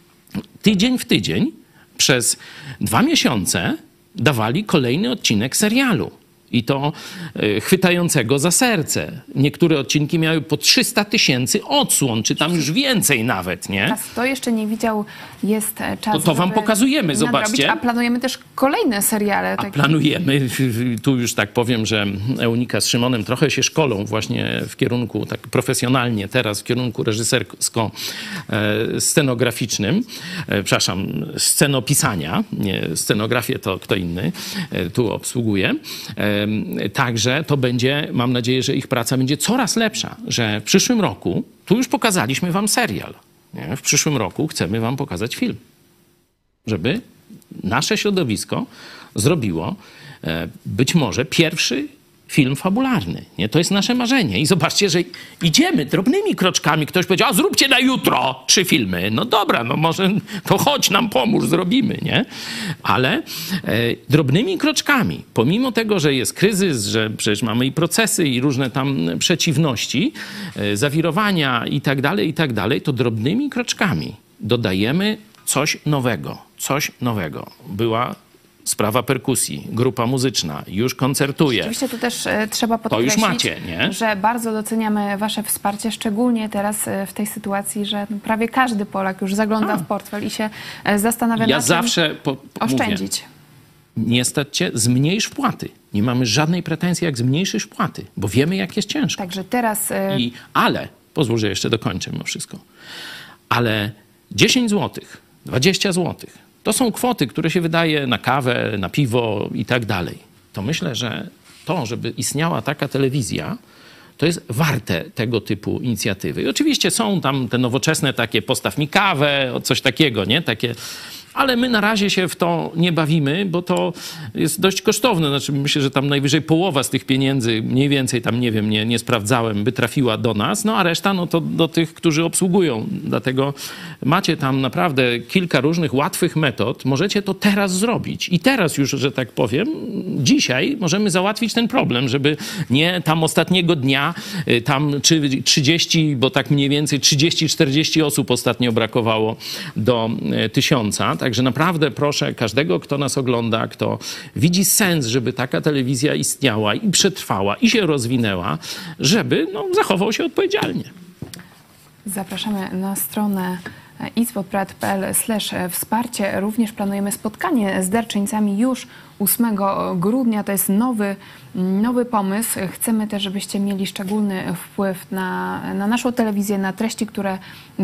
[clears throat] Tydzień w tydzień przez dwa miesiące dawali kolejny odcinek serialu. I to e, chwytającego za serce. Niektóre odcinki miały po 300 tysięcy odsłon, czy tam już więcej nawet, nie? Czas, to jeszcze nie widział, jest e, czas. To- to wam pokazujemy, nadrobić, zobaczcie. A planujemy też kolejne seriale. A takie. planujemy, [laughs] tu już tak powiem, że Eunika z Szymonem trochę się szkolą właśnie w kierunku, tak profesjonalnie teraz, w kierunku reżysersko-scenograficznym, e, przepraszam, scenopisania, nie, scenografię to kto inny tu obsługuje. Także to będzie, mam nadzieję, że ich praca będzie coraz lepsza, że w przyszłym roku, tu już pokazaliśmy wam serial, nie? w przyszłym roku chcemy wam pokazać film żeby nasze środowisko zrobiło e, być może pierwszy film fabularny. Nie? To jest nasze marzenie. I zobaczcie, że idziemy drobnymi kroczkami. Ktoś powiedział, a zróbcie na jutro trzy filmy. No dobra, no może to chodź nam pomóż, zrobimy, nie? Ale e, drobnymi kroczkami, pomimo tego, że jest kryzys, że przecież mamy i procesy, i różne tam przeciwności, e, zawirowania i tak dalej, i tak dalej, to drobnymi kroczkami dodajemy coś nowego, coś nowego. Była sprawa perkusji, grupa muzyczna, już koncertuje. Oczywiście tu też e, trzeba To podkreślić, już macie, nie? że bardzo doceniamy Wasze wsparcie, szczególnie teraz e, w tej sytuacji, że no, prawie każdy Polak już zagląda w portfel i się e, zastanawia, Ja na zawsze po, po, mówię, oszczędzić. nie stać cię, zmniejsz wpłaty. Nie mamy żadnej pretensji, jak zmniejszysz wpłaty, bo wiemy, jak jest ciężko. Także teraz I, ale, pozwól, że jeszcze dokończę mimo wszystko, ale 10 zł, 20 zł, to są kwoty, które się wydaje na kawę, na piwo i tak dalej. To myślę, że to, żeby istniała taka telewizja, to jest warte tego typu inicjatywy. I oczywiście są tam te nowoczesne takie postaw mi kawę, coś takiego, nie? Takie ale my na razie się w to nie bawimy, bo to jest dość kosztowne. Znaczy, myślę, że tam najwyżej połowa z tych pieniędzy, mniej więcej tam, nie wiem, nie, nie sprawdzałem, by trafiła do nas, no a reszta no to do tych, którzy obsługują. Dlatego macie tam naprawdę kilka różnych łatwych metod. Możecie to teraz zrobić. I teraz już, że tak powiem, dzisiaj możemy załatwić ten problem, żeby nie tam ostatniego dnia, y, tam czy 30, bo tak mniej więcej 30-40 osób ostatnio brakowało do y, tysiąca. Także naprawdę proszę każdego, kto nas ogląda, kto widzi sens, żeby taka telewizja istniała i przetrwała i się rozwinęła, żeby no, zachował się odpowiedzialnie. Zapraszamy na stronę ispodprat.pl wsparcie. Również planujemy spotkanie z darczyńcami już 8 grudnia. To jest nowy, nowy pomysł. Chcemy też, żebyście mieli szczególny wpływ na, na naszą telewizję, na treści, które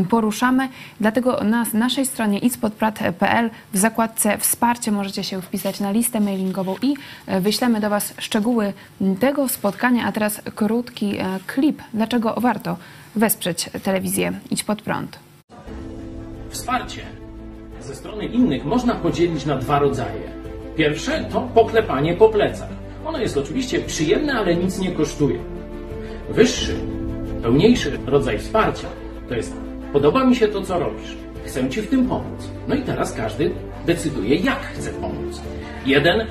poruszamy. Dlatego na naszej stronie ispodprat.pl w zakładce wsparcie możecie się wpisać na listę mailingową i wyślemy do Was szczegóły tego spotkania. A teraz krótki e, klip. Dlaczego warto wesprzeć telewizję Idź Pod Prąd? Wsparcie ze strony innych można podzielić na dwa rodzaje. Pierwsze to poklepanie po plecach. Ono jest oczywiście przyjemne, ale nic nie kosztuje. Wyższy, pełniejszy rodzaj wsparcia to jest podoba mi się to, co robisz. Chcę Ci w tym pomóc. No i teraz każdy decyduje, jak chce pomóc. Jeden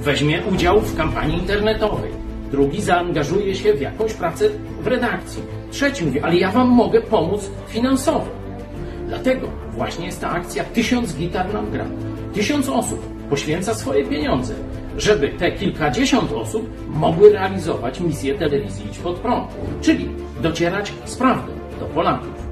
weźmie udział w kampanii internetowej. Drugi zaangażuje się w jakąś pracę w redakcji. Trzeci mówi, ale ja Wam mogę pomóc finansowo. Dlatego właśnie jest ta akcja Tysiąc gitar nam gra. Tysiąc osób poświęca swoje pieniądze, żeby te kilkadziesiąt osób mogły realizować misję telewizji Idź Pod Prąd, czyli docierać z prawdą do Polaków.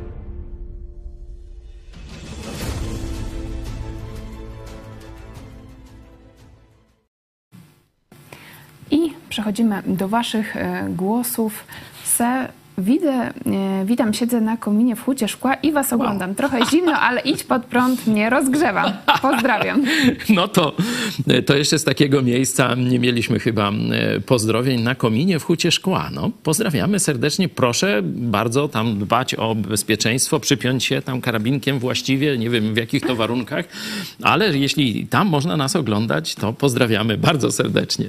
I przechodzimy do Waszych e, głosów. Se, widzę, e, witam, siedzę na kominie w hucie szkła i Was oglądam. Trochę zimno, ale idź pod prąd mnie rozgrzewa. Pozdrawiam. [laughs] No to, to jeszcze z takiego miejsca nie mieliśmy chyba e, pozdrowień na kominie w Hucie Szkła. No, pozdrawiamy serdecznie. Proszę bardzo tam dbać o bezpieczeństwo, przypiąć się tam karabinkiem właściwie, nie wiem w jakich to warunkach, ale jeśli tam można nas oglądać, to pozdrawiamy bardzo serdecznie.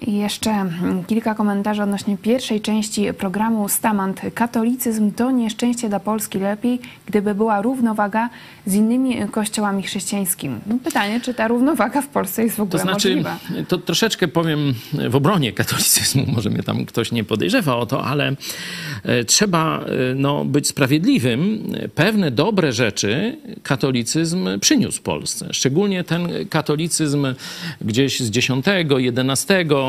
I jeszcze mm, kilka komentarzy odnośnie pierwszej części programu Stamant. Katolicyzm to nieszczęście dla Polski. Lepiej, gdyby była równowaga z innymi kościołami chrześcijańskimi. No pytanie, czy ta równowaga w Polsce jest w ogóle To znaczy, możliwa? to troszeczkę powiem w obronie katolicyzmu, [laughs] może mnie tam ktoś nie podejrzewa o to, ale e, trzeba e, no, być sprawiedliwym. Pewne dobre rzeczy katolicyzm przyniósł Polsce. Szczególnie ten katolicyzm gdzieś z X, XI e,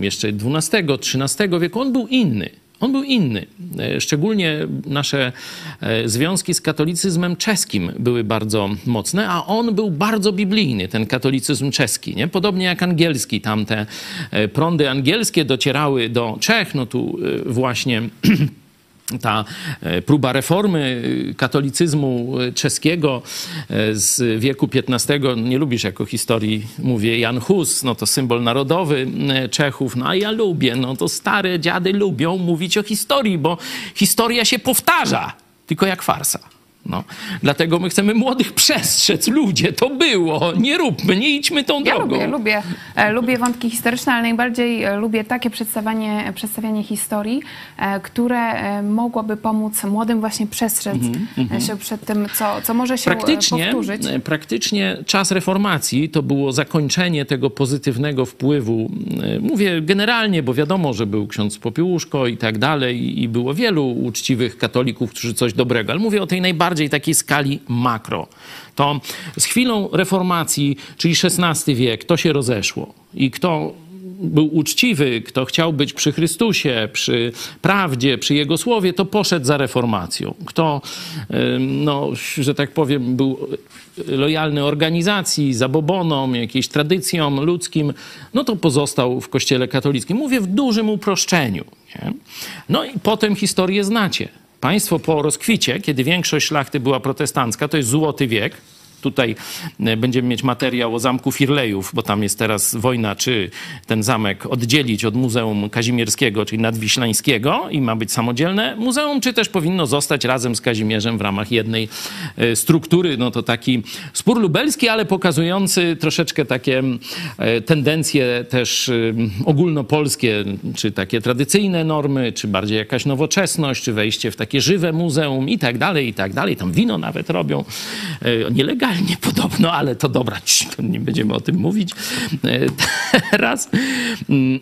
jeszcze XII, XIII wieku, on był inny. On był inny. E, szczególnie nasze e, związki z katolicyzmem czeskim były bardzo mocne, a on był bardzo biblijny, ten katolicyzm czeski. Nie? Podobnie jak angielski. Tamte e, prądy angielskie docierały do Czech. No tu właśnie [clears throat] ta próba reformy katolicyzmu czeskiego z wieku XV, nie lubisz jako historii, mówię, Jan Hus, no to symbol narodowy Czechów, no a ja lubię, no to stare dziady lubią mówić o historii, bo historia się powtarza, tylko jak farsa. No. Dlatego my chcemy młodych przestrzec. Ludzie, to było. Nie róbmy, nie idźmy tą ja drogą. Lubię, lubię, e, lubię wątki historyczne, ale najbardziej e, lubię takie przedstawianie, przedstawianie historii, e, które mogłoby pomóc młodym właśnie przestrzec mm-hmm. się przed tym, co, co może się praktycznie, powtórzyć. Praktycznie czas reformacji to było zakończenie tego pozytywnego wpływu. Mówię generalnie, bo wiadomo, że był ksiądz Popiełuszko i tak dalej i było wielu uczciwych katolików, którzy coś dobrego, ale mówię o tej najbardziej bardziej takiej skali makro. To z chwilą reformacji, czyli XVI wiek, to się rozeszło. I kto był uczciwy, kto chciał być przy Chrystusie, przy prawdzie, przy Jego słowie, to poszedł za reformacją. Kto, no, że tak powiem, był lojalny organizacji, zabobonom, jakiejś tradycjom ludzkim, no to pozostał w kościele katolickim. Mówię w dużym uproszczeniu. Nie? No i potem historię znacie. Państwo po rozkwicie, kiedy większość szlachty była protestancka, to jest złoty wiek, Tutaj e, będziemy mieć materiał o zamku Firlejów, bo tam jest teraz wojna, czy ten zamek oddzielić od Muzeum Kazimierskiego, czyli Nadwiślańskiego i ma być samodzielne muzeum, czy też powinno zostać razem z Kazimierzem w ramach jednej e, struktury. No to taki spór lubelski, ale pokazujący troszeczkę takie e, tendencje też ogólnopolskie, czy takie tradycyjne normy, czy bardziej jakaś nowoczesność, czy wejście w takie żywe muzeum i tak dalej, i tak dalej. Tam wino nawet robią nielegalnie nielegalnie podobno, ale to dobra, nie będziemy o tym mówić e, teraz. Mm,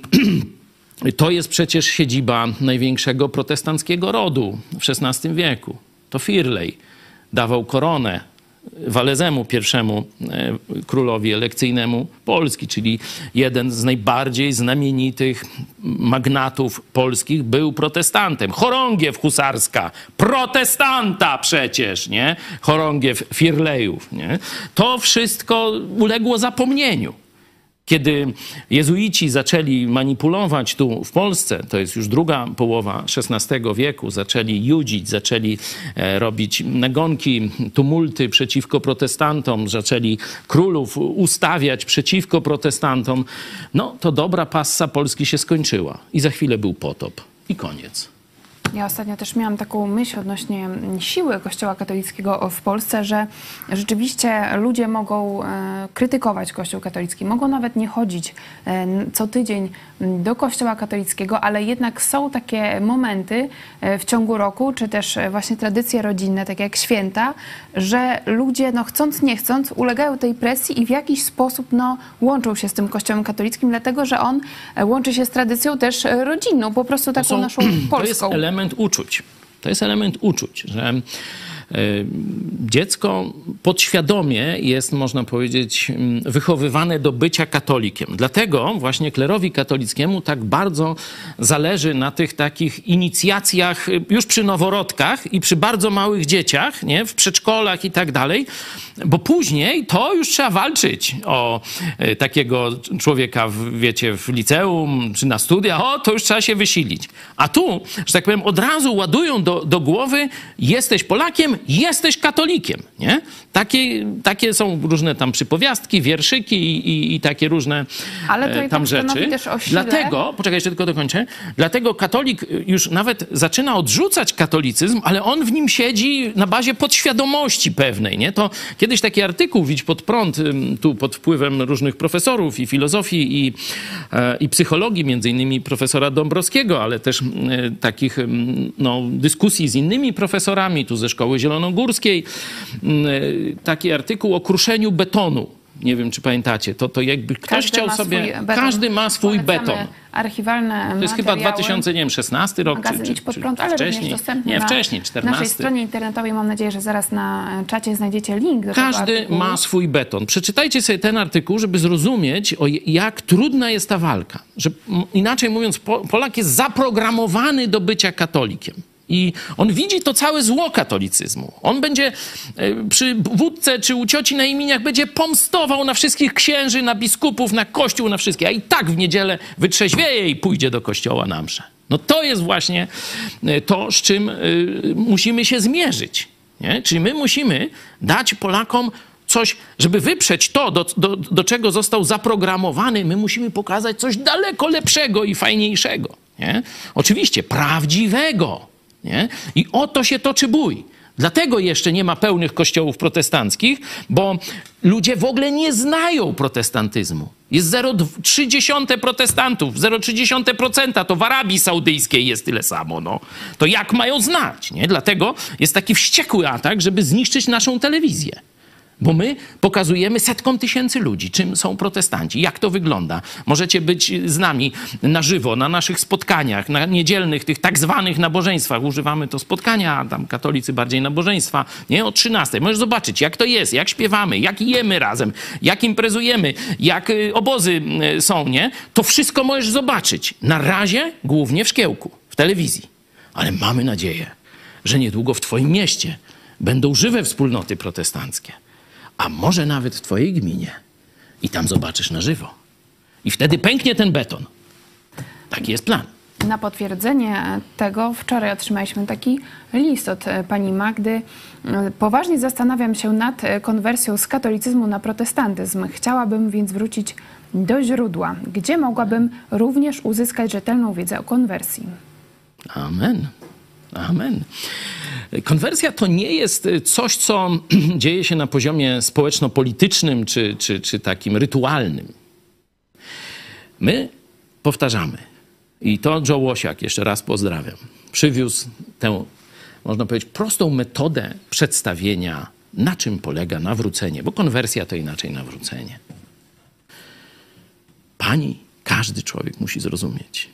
[clears throat] to jest przecież siedziba największego protestanckiego rodu w XVI wieku. To Firley dawał koronę Walezemu, pierwszemu e, królowi elekcyjnemu Polski, czyli jeden z najbardziej znamienitych magnatów polskich był protestantem. Chorągiew husarska, protestanta przecież, nie? Chorągiew Firlejów, nie? To wszystko uległo zapomnieniu. Kiedy jezuici zaczęli manipulować tu w Polsce, to jest już druga połowa XVI wieku, zaczęli judzić, zaczęli e, robić nagonki, tumulty przeciwko protestantom, zaczęli królów ustawiać przeciwko protestantom, no to dobra passa Polski się skończyła i za chwilę był potop i koniec. Ja ostatnio też miałam taką myśl odnośnie siły Kościoła katolickiego w Polsce, że rzeczywiście ludzie mogą e, krytykować Kościół katolicki, mogą nawet nie chodzić e, co tydzień do Kościoła katolickiego, ale jednak są takie momenty e, w ciągu roku, czy też właśnie tradycje rodzinne, tak jak święta, że ludzie no, chcąc, nie chcąc ulegają tej presji i w jakiś sposób no, łączą się z tym Kościołem katolickim, dlatego że on łączy się z tradycją też rodzinną, po prostu taką są, naszą [clears throat] polską. Element uczuć. To jest element uczuć, że dziecko podświadomie jest, można powiedzieć, mm, wychowywane do bycia katolikiem. Dlatego właśnie klerowi katolickiemu tak bardzo zależy na tych takich inicjacjach y, już przy noworodkach i przy bardzo małych dzieciach, nie? w przedszkolach i tak dalej, bo później to już trzeba walczyć o y, takiego człowieka, w, wiecie, w liceum czy na studiach, o, to już trzeba się wysilić. A tu, że tak powiem, od razu ładują do, do głowy, jesteś Polakiem, jesteś katolikiem, nie? Takie, takie są różne tam przypowiastki, wierszyki i, i, i takie różne Ale to e, tam rzeczy. Też o sile. Dlatego, poczekaj, jeszcze tylko dokończę, dlatego katolik już nawet zaczyna odrzucać katolicyzm, ale on w nim siedzi na bazie podświadomości pewnej, nie? To kiedyś taki artykuł, widź pod prąd, tu pod wpływem różnych profesorów i filozofii i, e, i psychologii, między innymi profesora Dąbrowskiego, ale też e, takich no, dyskusji z innymi profesorami, tu ze Szkoły Zielonogórskiej, taki artykuł o kruszeniu betonu Nie wiem, czy pamiętacie. To, to jakby ktoś Każdy chciał sobie... Każdy ma swój Polecamy beton. Archiwalne To jest chyba materiały. 2016 rok, czy, Magazyn czy, Idź pod czy prąd, ale wcześniej. dostępny Nie, na wcześniej, 14. naszej stronie internetowej. Mam nadzieję, że zaraz na czacie znajdziecie link do Każdy ma swój beton. Przeczytajcie sobie ten artykuł, żeby zrozumieć, o jak trudna jest ta walka. Że, inaczej mówiąc, Po- Polak jest zaprogramowany do bycia katolikiem. I on widzi to całe zło katolicyzmu. On będzie e, przy wódce czy u cioci na imieniach będzie pomstował na wszystkich księży, na biskupów, na kościół, na wszystkie. A i tak w niedzielę wytrzeźwieje i pójdzie do kościoła na mszę. No to jest właśnie e, to, z czym e, musimy się zmierzyć. Nie? Czyli my musimy dać Polakom coś, żeby wyprzeć to, do, do, do czego został zaprogramowany, my musimy pokazać coś daleko lepszego i fajniejszego. Nie? Oczywiście prawdziwego. Nie? I o to się toczy bój. Dlatego jeszcze nie ma pełnych kościołów protestanckich, bo ludzie w ogóle nie znają protestantyzmu. Jest 0,3 protestantów, 0,3% to w Arabii Saudyjskiej jest tyle samo. No. To jak mają znać? Nie? Dlatego jest taki wściekły atak, żeby zniszczyć naszą telewizję. Bo my pokazujemy setkom tysięcy ludzi, czym są protestanci, jak to wygląda. Możecie być z nami na żywo, na naszych spotkaniach, na niedzielnych, tych tak zwanych nabożeństwach. Używamy to spotkania, a tam katolicy bardziej nabożeństwa, nie? O 13. Możesz zobaczyć, jak to jest, jak śpiewamy, jak jemy razem, jak imprezujemy, jak y, obozy y, są, nie? To wszystko możesz zobaczyć. Na razie głównie w szkiełku, w telewizji. Ale mamy nadzieję, że niedługo w twoim mieście będą żywe wspólnoty protestanckie a może nawet w twojej gminie. I tam zobaczysz na żywo. I wtedy pęknie ten beton. Taki jest plan. Na potwierdzenie tego wczoraj otrzymaliśmy taki list od e, pani Magdy. E, Poważnie zastanawiam się nad e, konwersją z katolicyzmu na protestantyzm. Chciałabym więc wrócić do źródła, gdzie mogłabym również uzyskać rzetelną wiedzę o konwersji. Amen. Amen. Konwersja to nie jest coś, co [clears throat] dzieje się na poziomie społeczno-politycznym czy, czy, czy takim rytualnym. My powtarzamy. I to Joe Łosiak, jeszcze raz pozdrawiam, przywiózł tę, można powiedzieć, prostą metodę przedstawienia, na czym polega nawrócenie, bo konwersja to inaczej nawrócenie. Pani, każdy człowiek musi zrozumieć,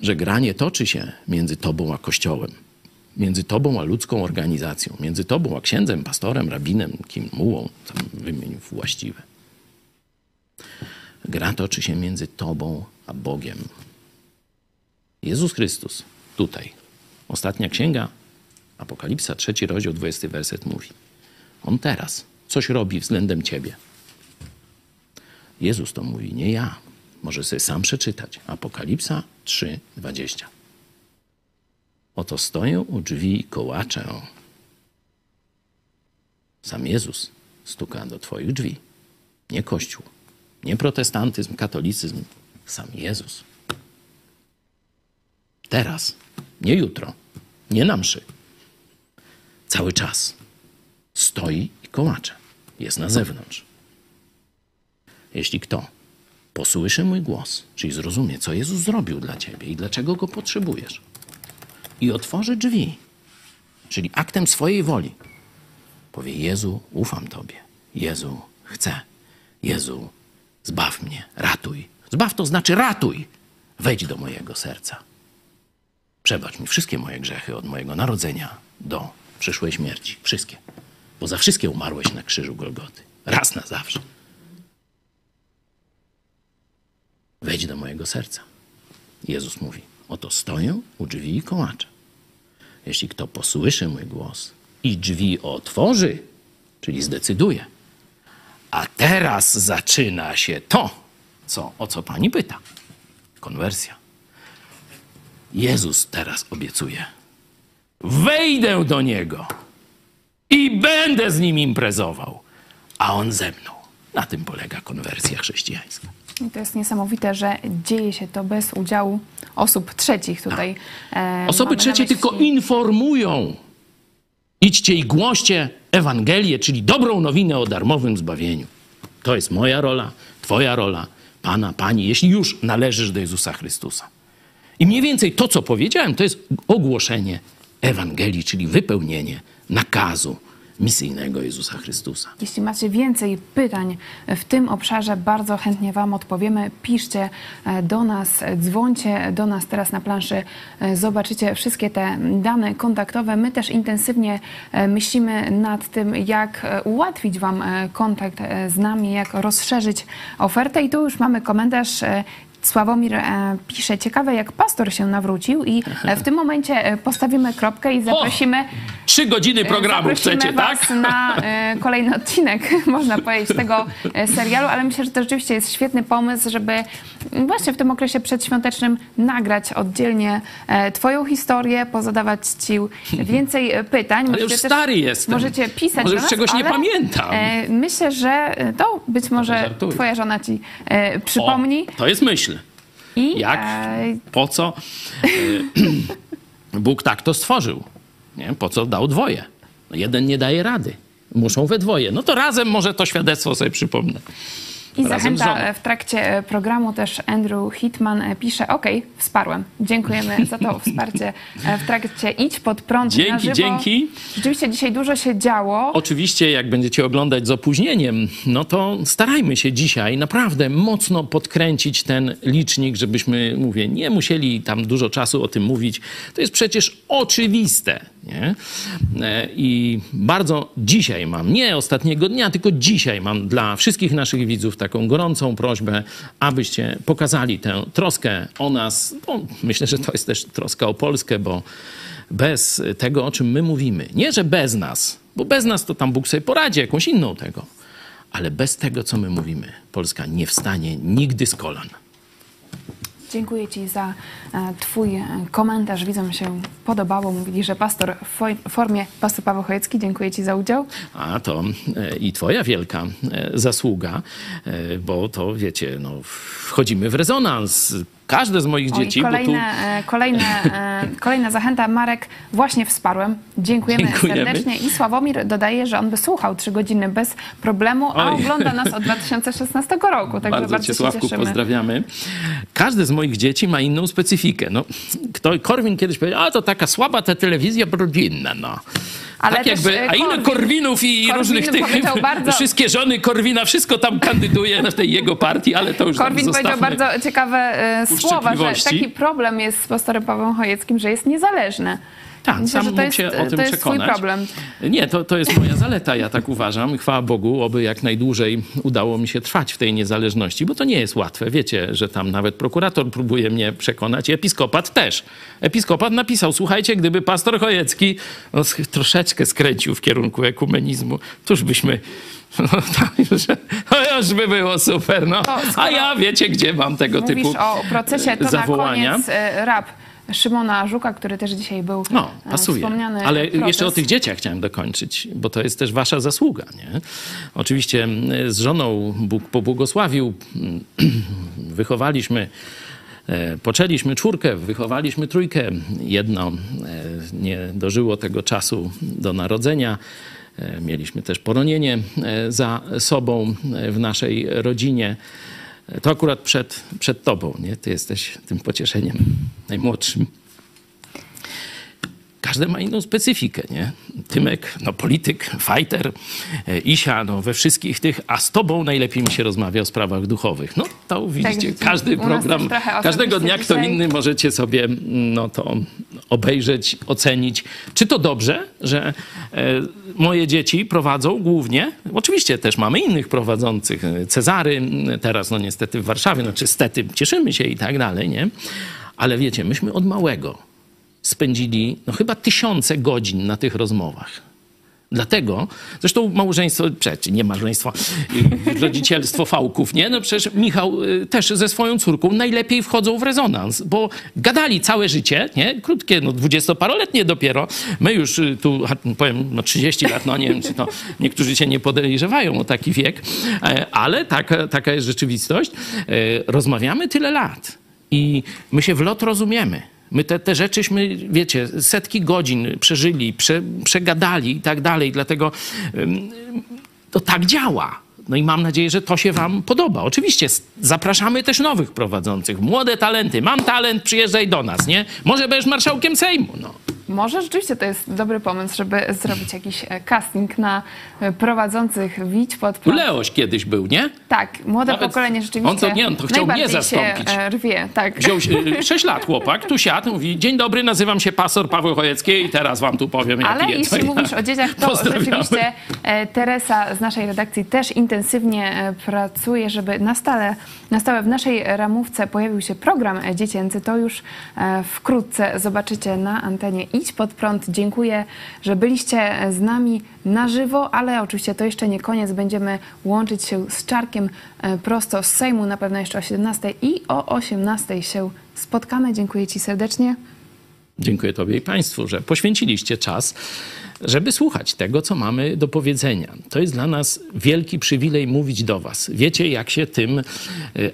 że granie toczy się między tobą a Kościołem, między tobą a ludzką organizacją, między tobą a księdzem, pastorem, rabinem, kim mułą, tam wymień właściwe. Gra toczy się między tobą a Bogiem. Jezus Chrystus tutaj. Ostatnia księga, Apokalipsa, trzeci rozdział, dwudziesty werset mówi. On teraz coś robi względem ciebie. Jezus to mówi, nie ja. Może sobie sam przeczytać. Apokalipsa 3, 20. Oto stoję u drzwi i kołaczę. Sam Jezus stuka do twoich drzwi. Nie Kościół, nie protestantyzm, katolicyzm. Sam Jezus. Teraz, nie jutro, nie na mszy. Cały czas stoi i kołacze. Jest na zewnątrz. Jeśli kto posłyszy mój głos, czyli zrozumie, co Jezus zrobił dla ciebie i dlaczego go potrzebujesz, i otworzy drzwi, czyli aktem swojej woli, powie: Jezu, ufam Tobie. Jezu, chcę. Jezu, zbaw mnie, ratuj. Zbaw to znaczy ratuj. Wejdź do mojego serca. Przebacz mi wszystkie moje grzechy od mojego narodzenia do przyszłej śmierci. Wszystkie. Bo za wszystkie umarłeś na krzyżu Golgoty. Raz na zawsze. Wejdź do mojego serca. Jezus mówi: Oto stoję u drzwi i kołaczę. Jeśli kto posłyszy mój głos i drzwi otworzy, czyli zdecyduje, a teraz zaczyna się to, co, o co pani pyta. Konwersja. Jezus teraz obiecuje: Wejdę do niego i będę z nim imprezował, a on ze mną. Na tym polega konwersja chrześcijańska. I to jest niesamowite, że dzieje się to bez udziału osób trzecich tutaj. e, Osoby trzecie myśli- tylko informują. Idźcie i głoście Ewangelię, czyli dobrą nowinę o darmowym zbawieniu. To jest moja rola, twoja rola, pana, pani, jeśli już należysz do Jezusa Chrystusa. I mniej więcej to, co powiedziałem, to jest ogłoszenie Ewangelii, czyli wypełnienie nakazu misyjnego Jezusa Chrystusa. Jeśli macie więcej pytań w tym obszarze, bardzo chętnie Wam odpowiemy. Piszcie e, do nas, dzwońcie do nas teraz na planszy. E, Zobaczycie wszystkie te dane kontaktowe. My też intensywnie e, myślimy nad tym, jak ułatwić Wam kontakt z nami, jak rozszerzyć ofertę. I tu już mamy komentarz. Sławomir e, pisze, ciekawe jak pastor się nawrócił i e, [laughs] w tym momencie e, postawimy kropkę i zaprosimy Trzy godziny programu chcecie, was tak? na [laughs] kolejny odcinek, [laughs] można powiedzieć, tego serialu, ale myślę, że to rzeczywiście jest świetny pomysł, żeby właśnie w tym okresie przedświątecznym nagrać oddzielnie twoją historię, pozadawać ci więcej pytań. Ale już też- stary jestem. Możecie pisać Może nas, czegoś nie pamiętam. Myślę, że to być może twoja żona ci przypomni. O, to jest myśl. I Jak? e, Po co? E, [clears throat] Bóg tak to stworzył. Nie? Po co dał dwoje? No jeden nie daje rady. Muszą we dwoje. No to razem może to świadectwo sobie przypomnę. I zachęta e, w trakcie e, programu też Andrew Hitman e, pisze, ok, wsparłem. Dziękujemy za to [laughs] wsparcie w trakcie Idź pod prąd Dzięki, na żywo. dzięki. Rzeczywiście dzisiaj dużo się działo. Oczywiście, jak będziecie oglądać z opóźnieniem, no to starajmy się dzisiaj naprawdę mocno podkręcić ten licznik, żebyśmy, mówię, nie musieli tam dużo czasu o tym mówić. To jest przecież oczywiste. Nie? E, I bardzo dzisiaj mam, nie ostatniego dnia, tylko dzisiaj mam dla wszystkich naszych widzów taką gorącą prośbę, abyście pokazali tę troskę o nas. Bo myślę, że to jest też troska o Polskę, bo bez tego, o czym my mówimy, nie że bez nas, bo bez nas to tam Bóg sobie poradzi jakąś inną tego, ale bez tego, co my mówimy, Polska nie wstanie nigdy z kolan. Dziękuję Ci za e, Twój e, komentarz. Widzom się podobało. Mówili, że pastor w fo- formie pastor Paweł Chojecki. Dziękuję Ci za udział. A to e, i twoja wielka zasługa, bo to wiecie, no, wchodzimy w rezonans. Każde z moich O, dzieci, i bo tu kolejne, e, kolejne, e, kolejna zachęta. Marek, właśnie wsparłem. Dziękujemy, Dziękujemy. serdecznie. I Sławomir dodaje, że on by słuchał trzy godziny bez problemu, a Oj. ogląda nas od 2016 roku. Także bardzo, bardzo cię, Sławku, cieszymy. pozdrawiamy. Każde z moich dzieci ma inną specyfikę. No, kto, Korwin kiedyś powiedział, a to taka słaba ta telewizja rodzinna, no. Ale tak jakby, e, a ile Korwin- Korwinów i Korwin różnych tych, [laughs] bardzo- wszystkie żony Korwina, wszystko tam kandyduje w tej jego partii, ale to już Korwin powiedział bardzo ciekawe e, słowa, że taki problem jest z pastorem Pawłem Chojeckim, że jest niezależny. Tak, Myślę, sam mógł jest, się o tym to jest twój przekonać. problem. Nie, to, to jest moja zaleta, ja tak uważam. Chwała Bogu, oby jak najdłużej udało mi się trwać w tej niezależności, bo to nie jest łatwe. Wiecie, że tam nawet prokurator próbuje mnie przekonać episkopat też. Episkopat napisał, słuchajcie, gdyby pastor Chojecki no, troszeczkę skręcił w kierunku ekumenizmu, toż byśmy... [laughs] No, już, no już by było super, no. A ja wiecie, gdzie mam tego Mówisz typu o procesie, to zawołania. na koniec e, rap Szymona Żuka, który też dzisiaj był No, e, pasuje. wspomniany Ale proces. jeszcze o tych dzieciach chciałem dokończyć, bo to jest też wasza zasługa. Nie? Oczywiście z żoną Bóg pobłogosławił, [clears throat] wychowaliśmy, e, poczęliśmy czwórkę, wychowaliśmy trójkę. Jedno e, nie dożyło tego czasu do narodzenia. Mieliśmy też poronienie za sobą w naszej rodzinie. To akurat przed, przed tobą, nie? Ty jesteś tym pocieszeniem najmłodszym. Każdy ma inną specyfikę, nie? Tymek, no polityk, fighter, e, Isia, no we wszystkich tych, a z tobą najlepiej mi się rozmawia o sprawach duchowych. No to widzicie, widzicie, każdy program, każdego dnia kto dzisiaj. inny możecie sobie no to obejrzeć, ocenić. Czy to dobrze, że e, moje dzieci prowadzą głównie, oczywiście też mamy innych prowadzących, e, Cezary, m, teraz no niestety w Warszawie, no czy stety, cieszymy się i tak dalej, nie? Ale wiecie, myśmy od małego spędzili no, chyba tysiące godzin na tych rozmowach. Dlatego, zresztą małżeństwo, przecież nie małżeństwo, y, rodzicielstwo fałków, nie? No przecież Michał y, też ze swoją córką najlepiej wchodzą w rezonans, bo gadali całe życie, nie? Krótkie, no dwudziestoparoletnie dopiero. My już y, tu, powiem, no 30 lat, no nie wiem, czy to niektórzy się nie podejrzewają o taki wiek, e, ale taka, taka jest rzeczywistość. E, Rozmawiamy tyle lat i my się w lot rozumiemy. My te, te rzeczyśmy, wiecie, setki godzin przeżyli, prze, przegadali i tak dalej, dlatego to tak działa. No i mam nadzieję, że to się Wam podoba. Oczywiście zapraszamy też nowych prowadzących, młode talenty. Mam talent, przyjeżdżaj do nas, nie? Może będziesz marszałkiem Sejmu, no. Może rzeczywiście to jest dobry pomysł, żeby zrobić jakiś e, casting na e, prowadzących Widź pod prąd. Leoś kiedyś był, nie? Tak, młode Nawet pokolenie rzeczywiście on to nie, on to chciał mnie zastąpić. Się e, rwie, tak. Wziął się- [laughs] 6 lat chłopak, tu siadł, mówi, dzień dobry, nazywam się pastor Paweł Chojecki i teraz wam tu powiem, jaki Ale jeśli [laughs] mówisz o dzieciach, to rzeczywiście Teresa z naszej redakcji też intensywnie pracuje, żeby na stale, na stałe w naszej ramówce pojawił się program dziecięcy. To już e, wkrótce zobaczycie na antenie Idź Pod Prąd. Dziękuję, że byliście z nami na żywo, ale oczywiście to jeszcze nie koniec. Będziemy łączyć się z Czarkiem e, prosto z Sejmu, na pewno jeszcze o 17 i o 18 się spotkamy. Dziękuję Ci serdecznie. Dziękuję Tobie i Państwu, że poświęciliście czas, żeby słuchać tego, co mamy do powiedzenia. To jest dla nas wielki przywilej mówić do Was. Wiecie, jak się tym e,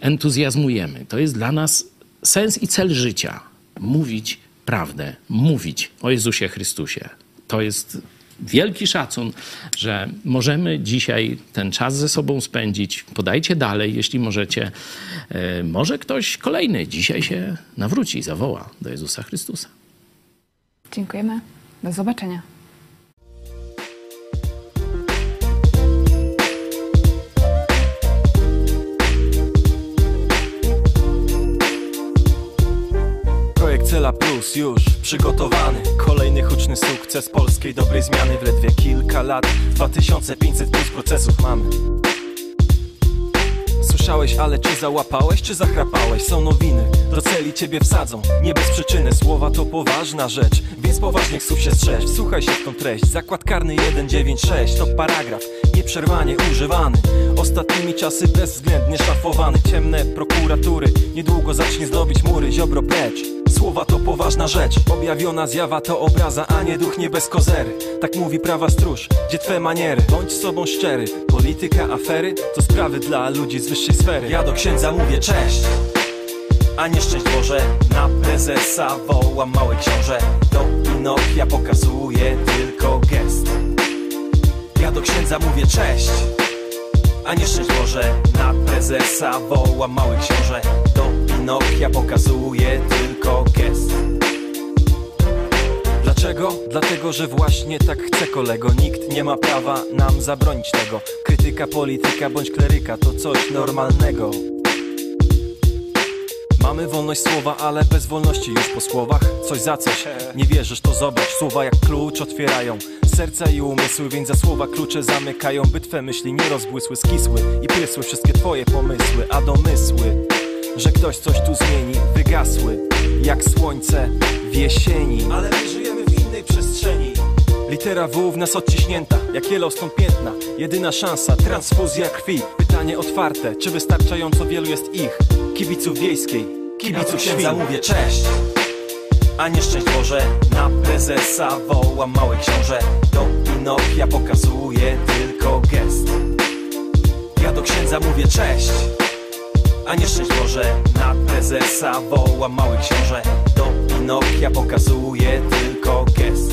entuzjazmujemy. To jest dla nas sens i cel życia. Mówić prawdę, mówić o Jezusie Chrystusie. To jest wielki szacun, że możemy dzisiaj ten czas ze sobą spędzić. Podajcie dalej, jeśli możecie. E, Może ktoś kolejny dzisiaj się nawróci, zawoła do Jezusa Chrystusa. Dziękujemy. Do zobaczenia. Cela Plus już przygotowany. Kolejny huczny sukces polskiej dobrej zmiany. W ledwie kilka lat 2500 plus procesów mamy. Słyszałeś, ale czy załapałeś, czy zachrapałeś? Są nowiny, do celi ciebie wsadzą. Nie bez przyczyny, słowa to poważna rzecz. Więc poważnych słów się strzeż. Słuchaj się w tą treść. Zakład karny 196 To paragraf, nieprzerwanie używany. Ostatnimi czasy bezwzględnie szafowany. Ciemne prokuratury. Niedługo zacznie zdobić mury. Ziobro precz Słowa to poważna rzecz. Objawiona zjawa to obraza, a nie duch nie bez kozery. Tak mówi prawa stróż, gdzie twe maniery? Bądź sobą szczery. Polityka, afery To sprawy dla ludzi z wyższej sfery. Ja do księdza mówię cześć! A nie szczęść Boże Na prezesa wołam mały książę. Do Pinokia pokazuje tylko gest. Ja do księdza mówię cześć! A nie szczęść Boże Na prezesa wołam mały książę Do Pinokia pokazuje tylko gest. Dlaczego? Dlatego, że właśnie tak chce kolego. Nikt nie ma prawa nam zabronić tego. Krytyka, polityka bądź kleryka to coś normalnego. Mamy wolność słowa, ale bez wolności już po słowach. Coś za coś, nie wierzysz to zobacz. Słowa jak klucz otwierają serca i umysły Więc za słowa klucze zamykają By twe myśli nie rozbłysły, skisły I prysły wszystkie twoje pomysły A domysły, że ktoś coś tu zmieni. Wygasły, jak słońce w jesieni. Ale my żyjemy w innej przestrzeni. Litera W w nas odciśnięta, jak Yellowstone piętna. Jedyna szansa, transfuzja krwi. Pytanie otwarte, czy wystarczająco wielu jest ich? Kibiców wiejskiej, kibiców księdza mówię cześć a nie szczęść Boże. Na prezesa wołam mały książę. Do Pinokia pokazuje tylko gest. Ja do księdza mówię cześć a nie szczęść Na prezesa wołam mały książę Do Pinokia pokazuje tylko gest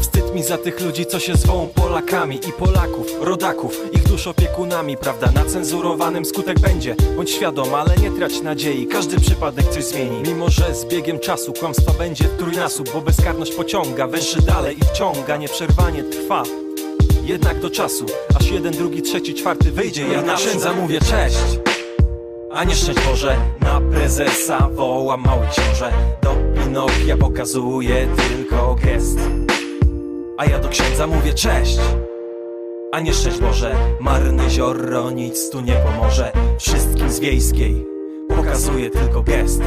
Wstyd mi za tych ludzi, co się zwą Polakami i Polaków, rodaków, ich dusz opiekunami, prawda? Na cenzurowanym skutek będzie, bądź świadom, ale nie trać nadziei, każdy przypadek coś zmieni. Mimo, że z biegiem czasu kłamstwa będzie trójnasób, bo bezkarność pociąga, węszy dalej i wciąga, nieprzerwanie trwa. Jednak do czasu, aż jeden, drugi, trzeci, czwarty wyjdzie, ja na księdza mówię cześć. A nie szczęść Boże, na prezesa wołam mały książę. Do Pinokia pokazuje tylko gest. A ja do księdza mówię cześć. A nie szczęść Boże, marne zioro nic tu nie pomoże. Wszystkim z wiejskiej pokazuje tylko gest